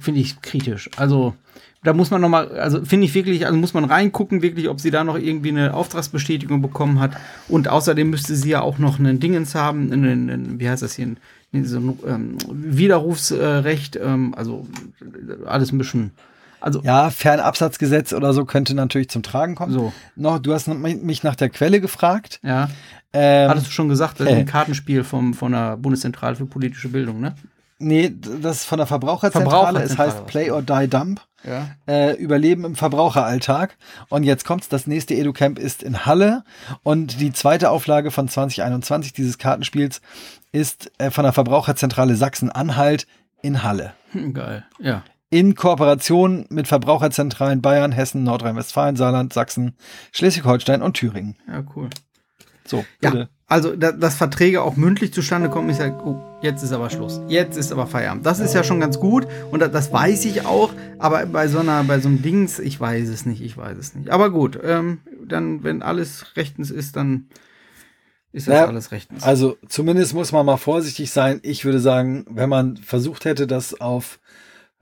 finde ich kritisch. Also da muss man noch mal, also finde ich wirklich, also muss man reingucken, wirklich, ob sie da noch irgendwie eine Auftragsbestätigung bekommen hat. Und außerdem müsste sie ja auch noch einen Dingens haben, einen, einen, wie heißt das hier, so ein ähm, Widerrufsrecht, ähm, also äh, alles ein bisschen. Also Ja, Fernabsatzgesetz oder so könnte natürlich zum Tragen kommen. So. Noch, du hast mich nach der Quelle gefragt. ja, Ähm, hattest du schon gesagt, das ist äh. ein Kartenspiel vom, von der Bundeszentrale für politische Bildung, ne? nee, das ist von der Verbraucherzentrale. Es Verbraucherzentrale, heißt Play or Die Dump. Ja. Äh, Überleben im Verbraucheralltag. Und jetzt kommt's, das nächste EduCamp ist in Halle. Und die zweite Auflage von 2021 dieses Kartenspiels ist äh, von der Verbraucherzentrale Sachsen-Anhalt in Halle. Hm, geil, ja. in Kooperation mit Verbraucherzentralen Bayern, Hessen, Nordrhein-Westfalen, Saarland, Sachsen, Schleswig-Holstein und Thüringen. Ja, cool. So, Ja, bitte. also da, dass Verträge auch mündlich zustande kommen, ist ja, oh, jetzt ist aber Schluss. Jetzt ist aber Feierabend. Das ist ja schon ganz gut und das, das weiß ich auch, aber bei so einer, bei so einem Dings, ich weiß es nicht, ich weiß es nicht. Aber gut, ähm, dann, wenn alles rechtens ist, dann ist das Ja, alles rechtens. Also zumindest muss man mal vorsichtig sein. Ich würde sagen, wenn man versucht hätte, das auf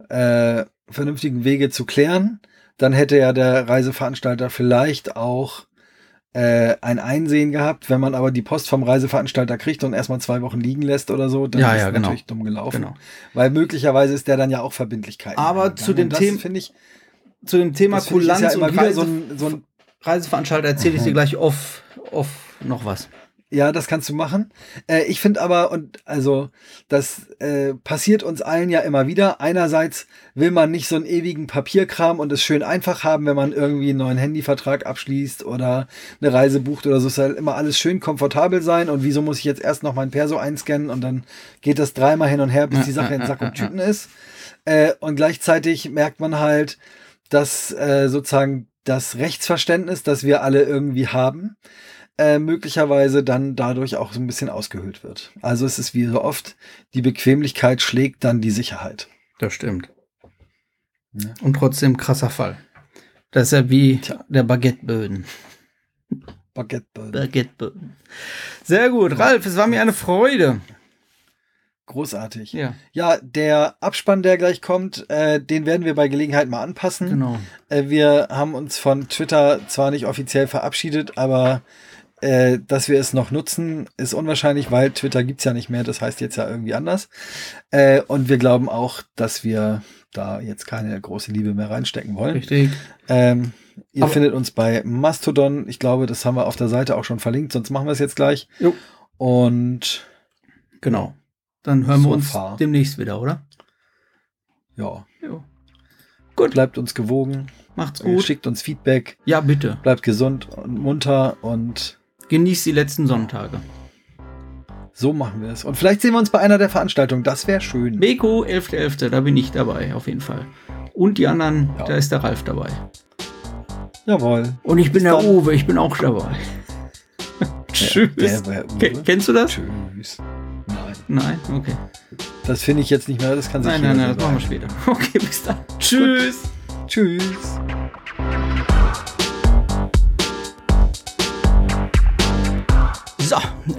äh, vernünftigen Wege zu klären, dann hätte ja der Reiseveranstalter vielleicht auch äh, ein Einsehen gehabt. Wenn man aber die Post vom Reiseveranstalter kriegt und erstmal zwei Wochen liegen lässt oder so, dann Ja, ist ja, genau. natürlich dumm gelaufen. Genau. Weil möglicherweise ist der dann ja auch Verbindlichkeiten. Aber zu dem Thema- finde ich, Zu dem Thema Kulanz ja und wieder Reise, so ein, so ein Reiseveranstalter erzähle ich Mhm. dir gleich off, off noch was. Ja, das kannst du machen. Äh, ich finde aber, und also, das äh, passiert uns allen ja immer wieder. Einerseits will man nicht so einen ewigen Papierkram und es schön einfach haben, wenn man irgendwie einen neuen Handyvertrag abschließt oder eine Reise bucht oder so. Es soll immer alles schön komfortabel sein. Und wieso muss ich jetzt erst noch mein Perso einscannen und dann geht das dreimal hin und her, bis die Sache in Sack und Tüten ist. Äh, und gleichzeitig merkt man halt, dass äh, sozusagen das Rechtsverständnis, das wir alle irgendwie haben, äh, möglicherweise dann dadurch auch so ein bisschen ausgehöhlt wird. Also es ist wie so oft, die Bequemlichkeit schlägt dann die Sicherheit. Das stimmt. Ja. Und trotzdem krasser Fall. Das ist ja wie Tja. der Baguetteböden. Baguette. Baguetteböden. Sehr gut, Ralf, es war mir eine Freude. Großartig. Ja, Ja, der Abspann, der gleich kommt, äh, den werden wir bei Gelegenheit mal anpassen. genau. Äh, wir haben uns von Twitter zwar nicht offiziell verabschiedet, aber äh, dass wir es noch nutzen, ist unwahrscheinlich, weil Twitter gibt's ja nicht mehr. Das heißt jetzt ja irgendwie anders. Äh, und wir glauben auch, dass wir da jetzt keine große Liebe mehr reinstecken wollen. Richtig. Ähm, ihr Aber- findet uns bei Mastodon. Ich glaube, das haben wir auf der Seite auch schon verlinkt, sonst machen wir es jetzt gleich. Jo. Und Genau. Dann hören wir So uns far. demnächst wieder, oder? ja, Jo. Gut, bleibt uns gewogen, macht's gut. schickt uns Feedback, Ja, bitte. bleibt gesund und munter und Genießt die letzten Sonntage. so machen wir es. Und vielleicht sehen wir uns bei einer der Veranstaltungen. Das wäre schön. Beko, 11.11., da bin ich dabei, auf jeden Fall. Und die anderen, Ja. da ist der Ralf dabei. Jawohl. Und ich bin Bis der dann. Uwe, ich bin auch dabei. [LAUGHS] Tschüss. Der. Ke- Kennst du das? Tschüss. Nein, Nein, okay. das finde ich jetzt nicht mehr. Das kann sich Nein, jeder nein, nein, das machen wir später. [LAUGHS] Okay, bis dann. Tschüss. Tschüss.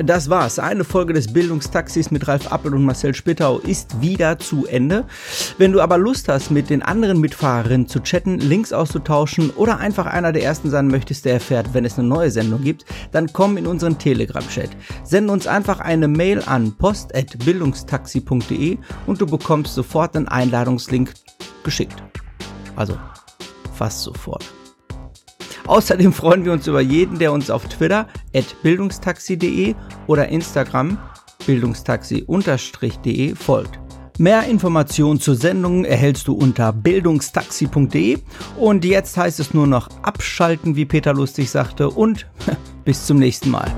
Das war's. Eine Folge des Bildungstaxis mit Ralf Appel und Marcel Spittau ist wieder zu Ende. Wenn du aber Lust hast, mit den anderen Mitfahrerinnen zu chatten, Links auszutauschen oder einfach einer der ersten sein möchtest, der erfährt, wenn es eine neue Sendung gibt, dann komm in unseren Telegram-Chat. Send uns einfach eine Mail an post.bildungstaxi.de und du bekommst sofort einen Einladungslink geschickt. Also fast sofort. Außerdem freuen wir uns über jeden, der uns auf Twitter at bildungstaxi.de oder Instagram bildungstaxi-de folgt. Mehr Informationen zur Sendung erhältst du unter bildungstaxi.de und jetzt heißt es nur noch abschalten, wie Peter lustig sagte und [LAUGHS] bis zum nächsten Mal.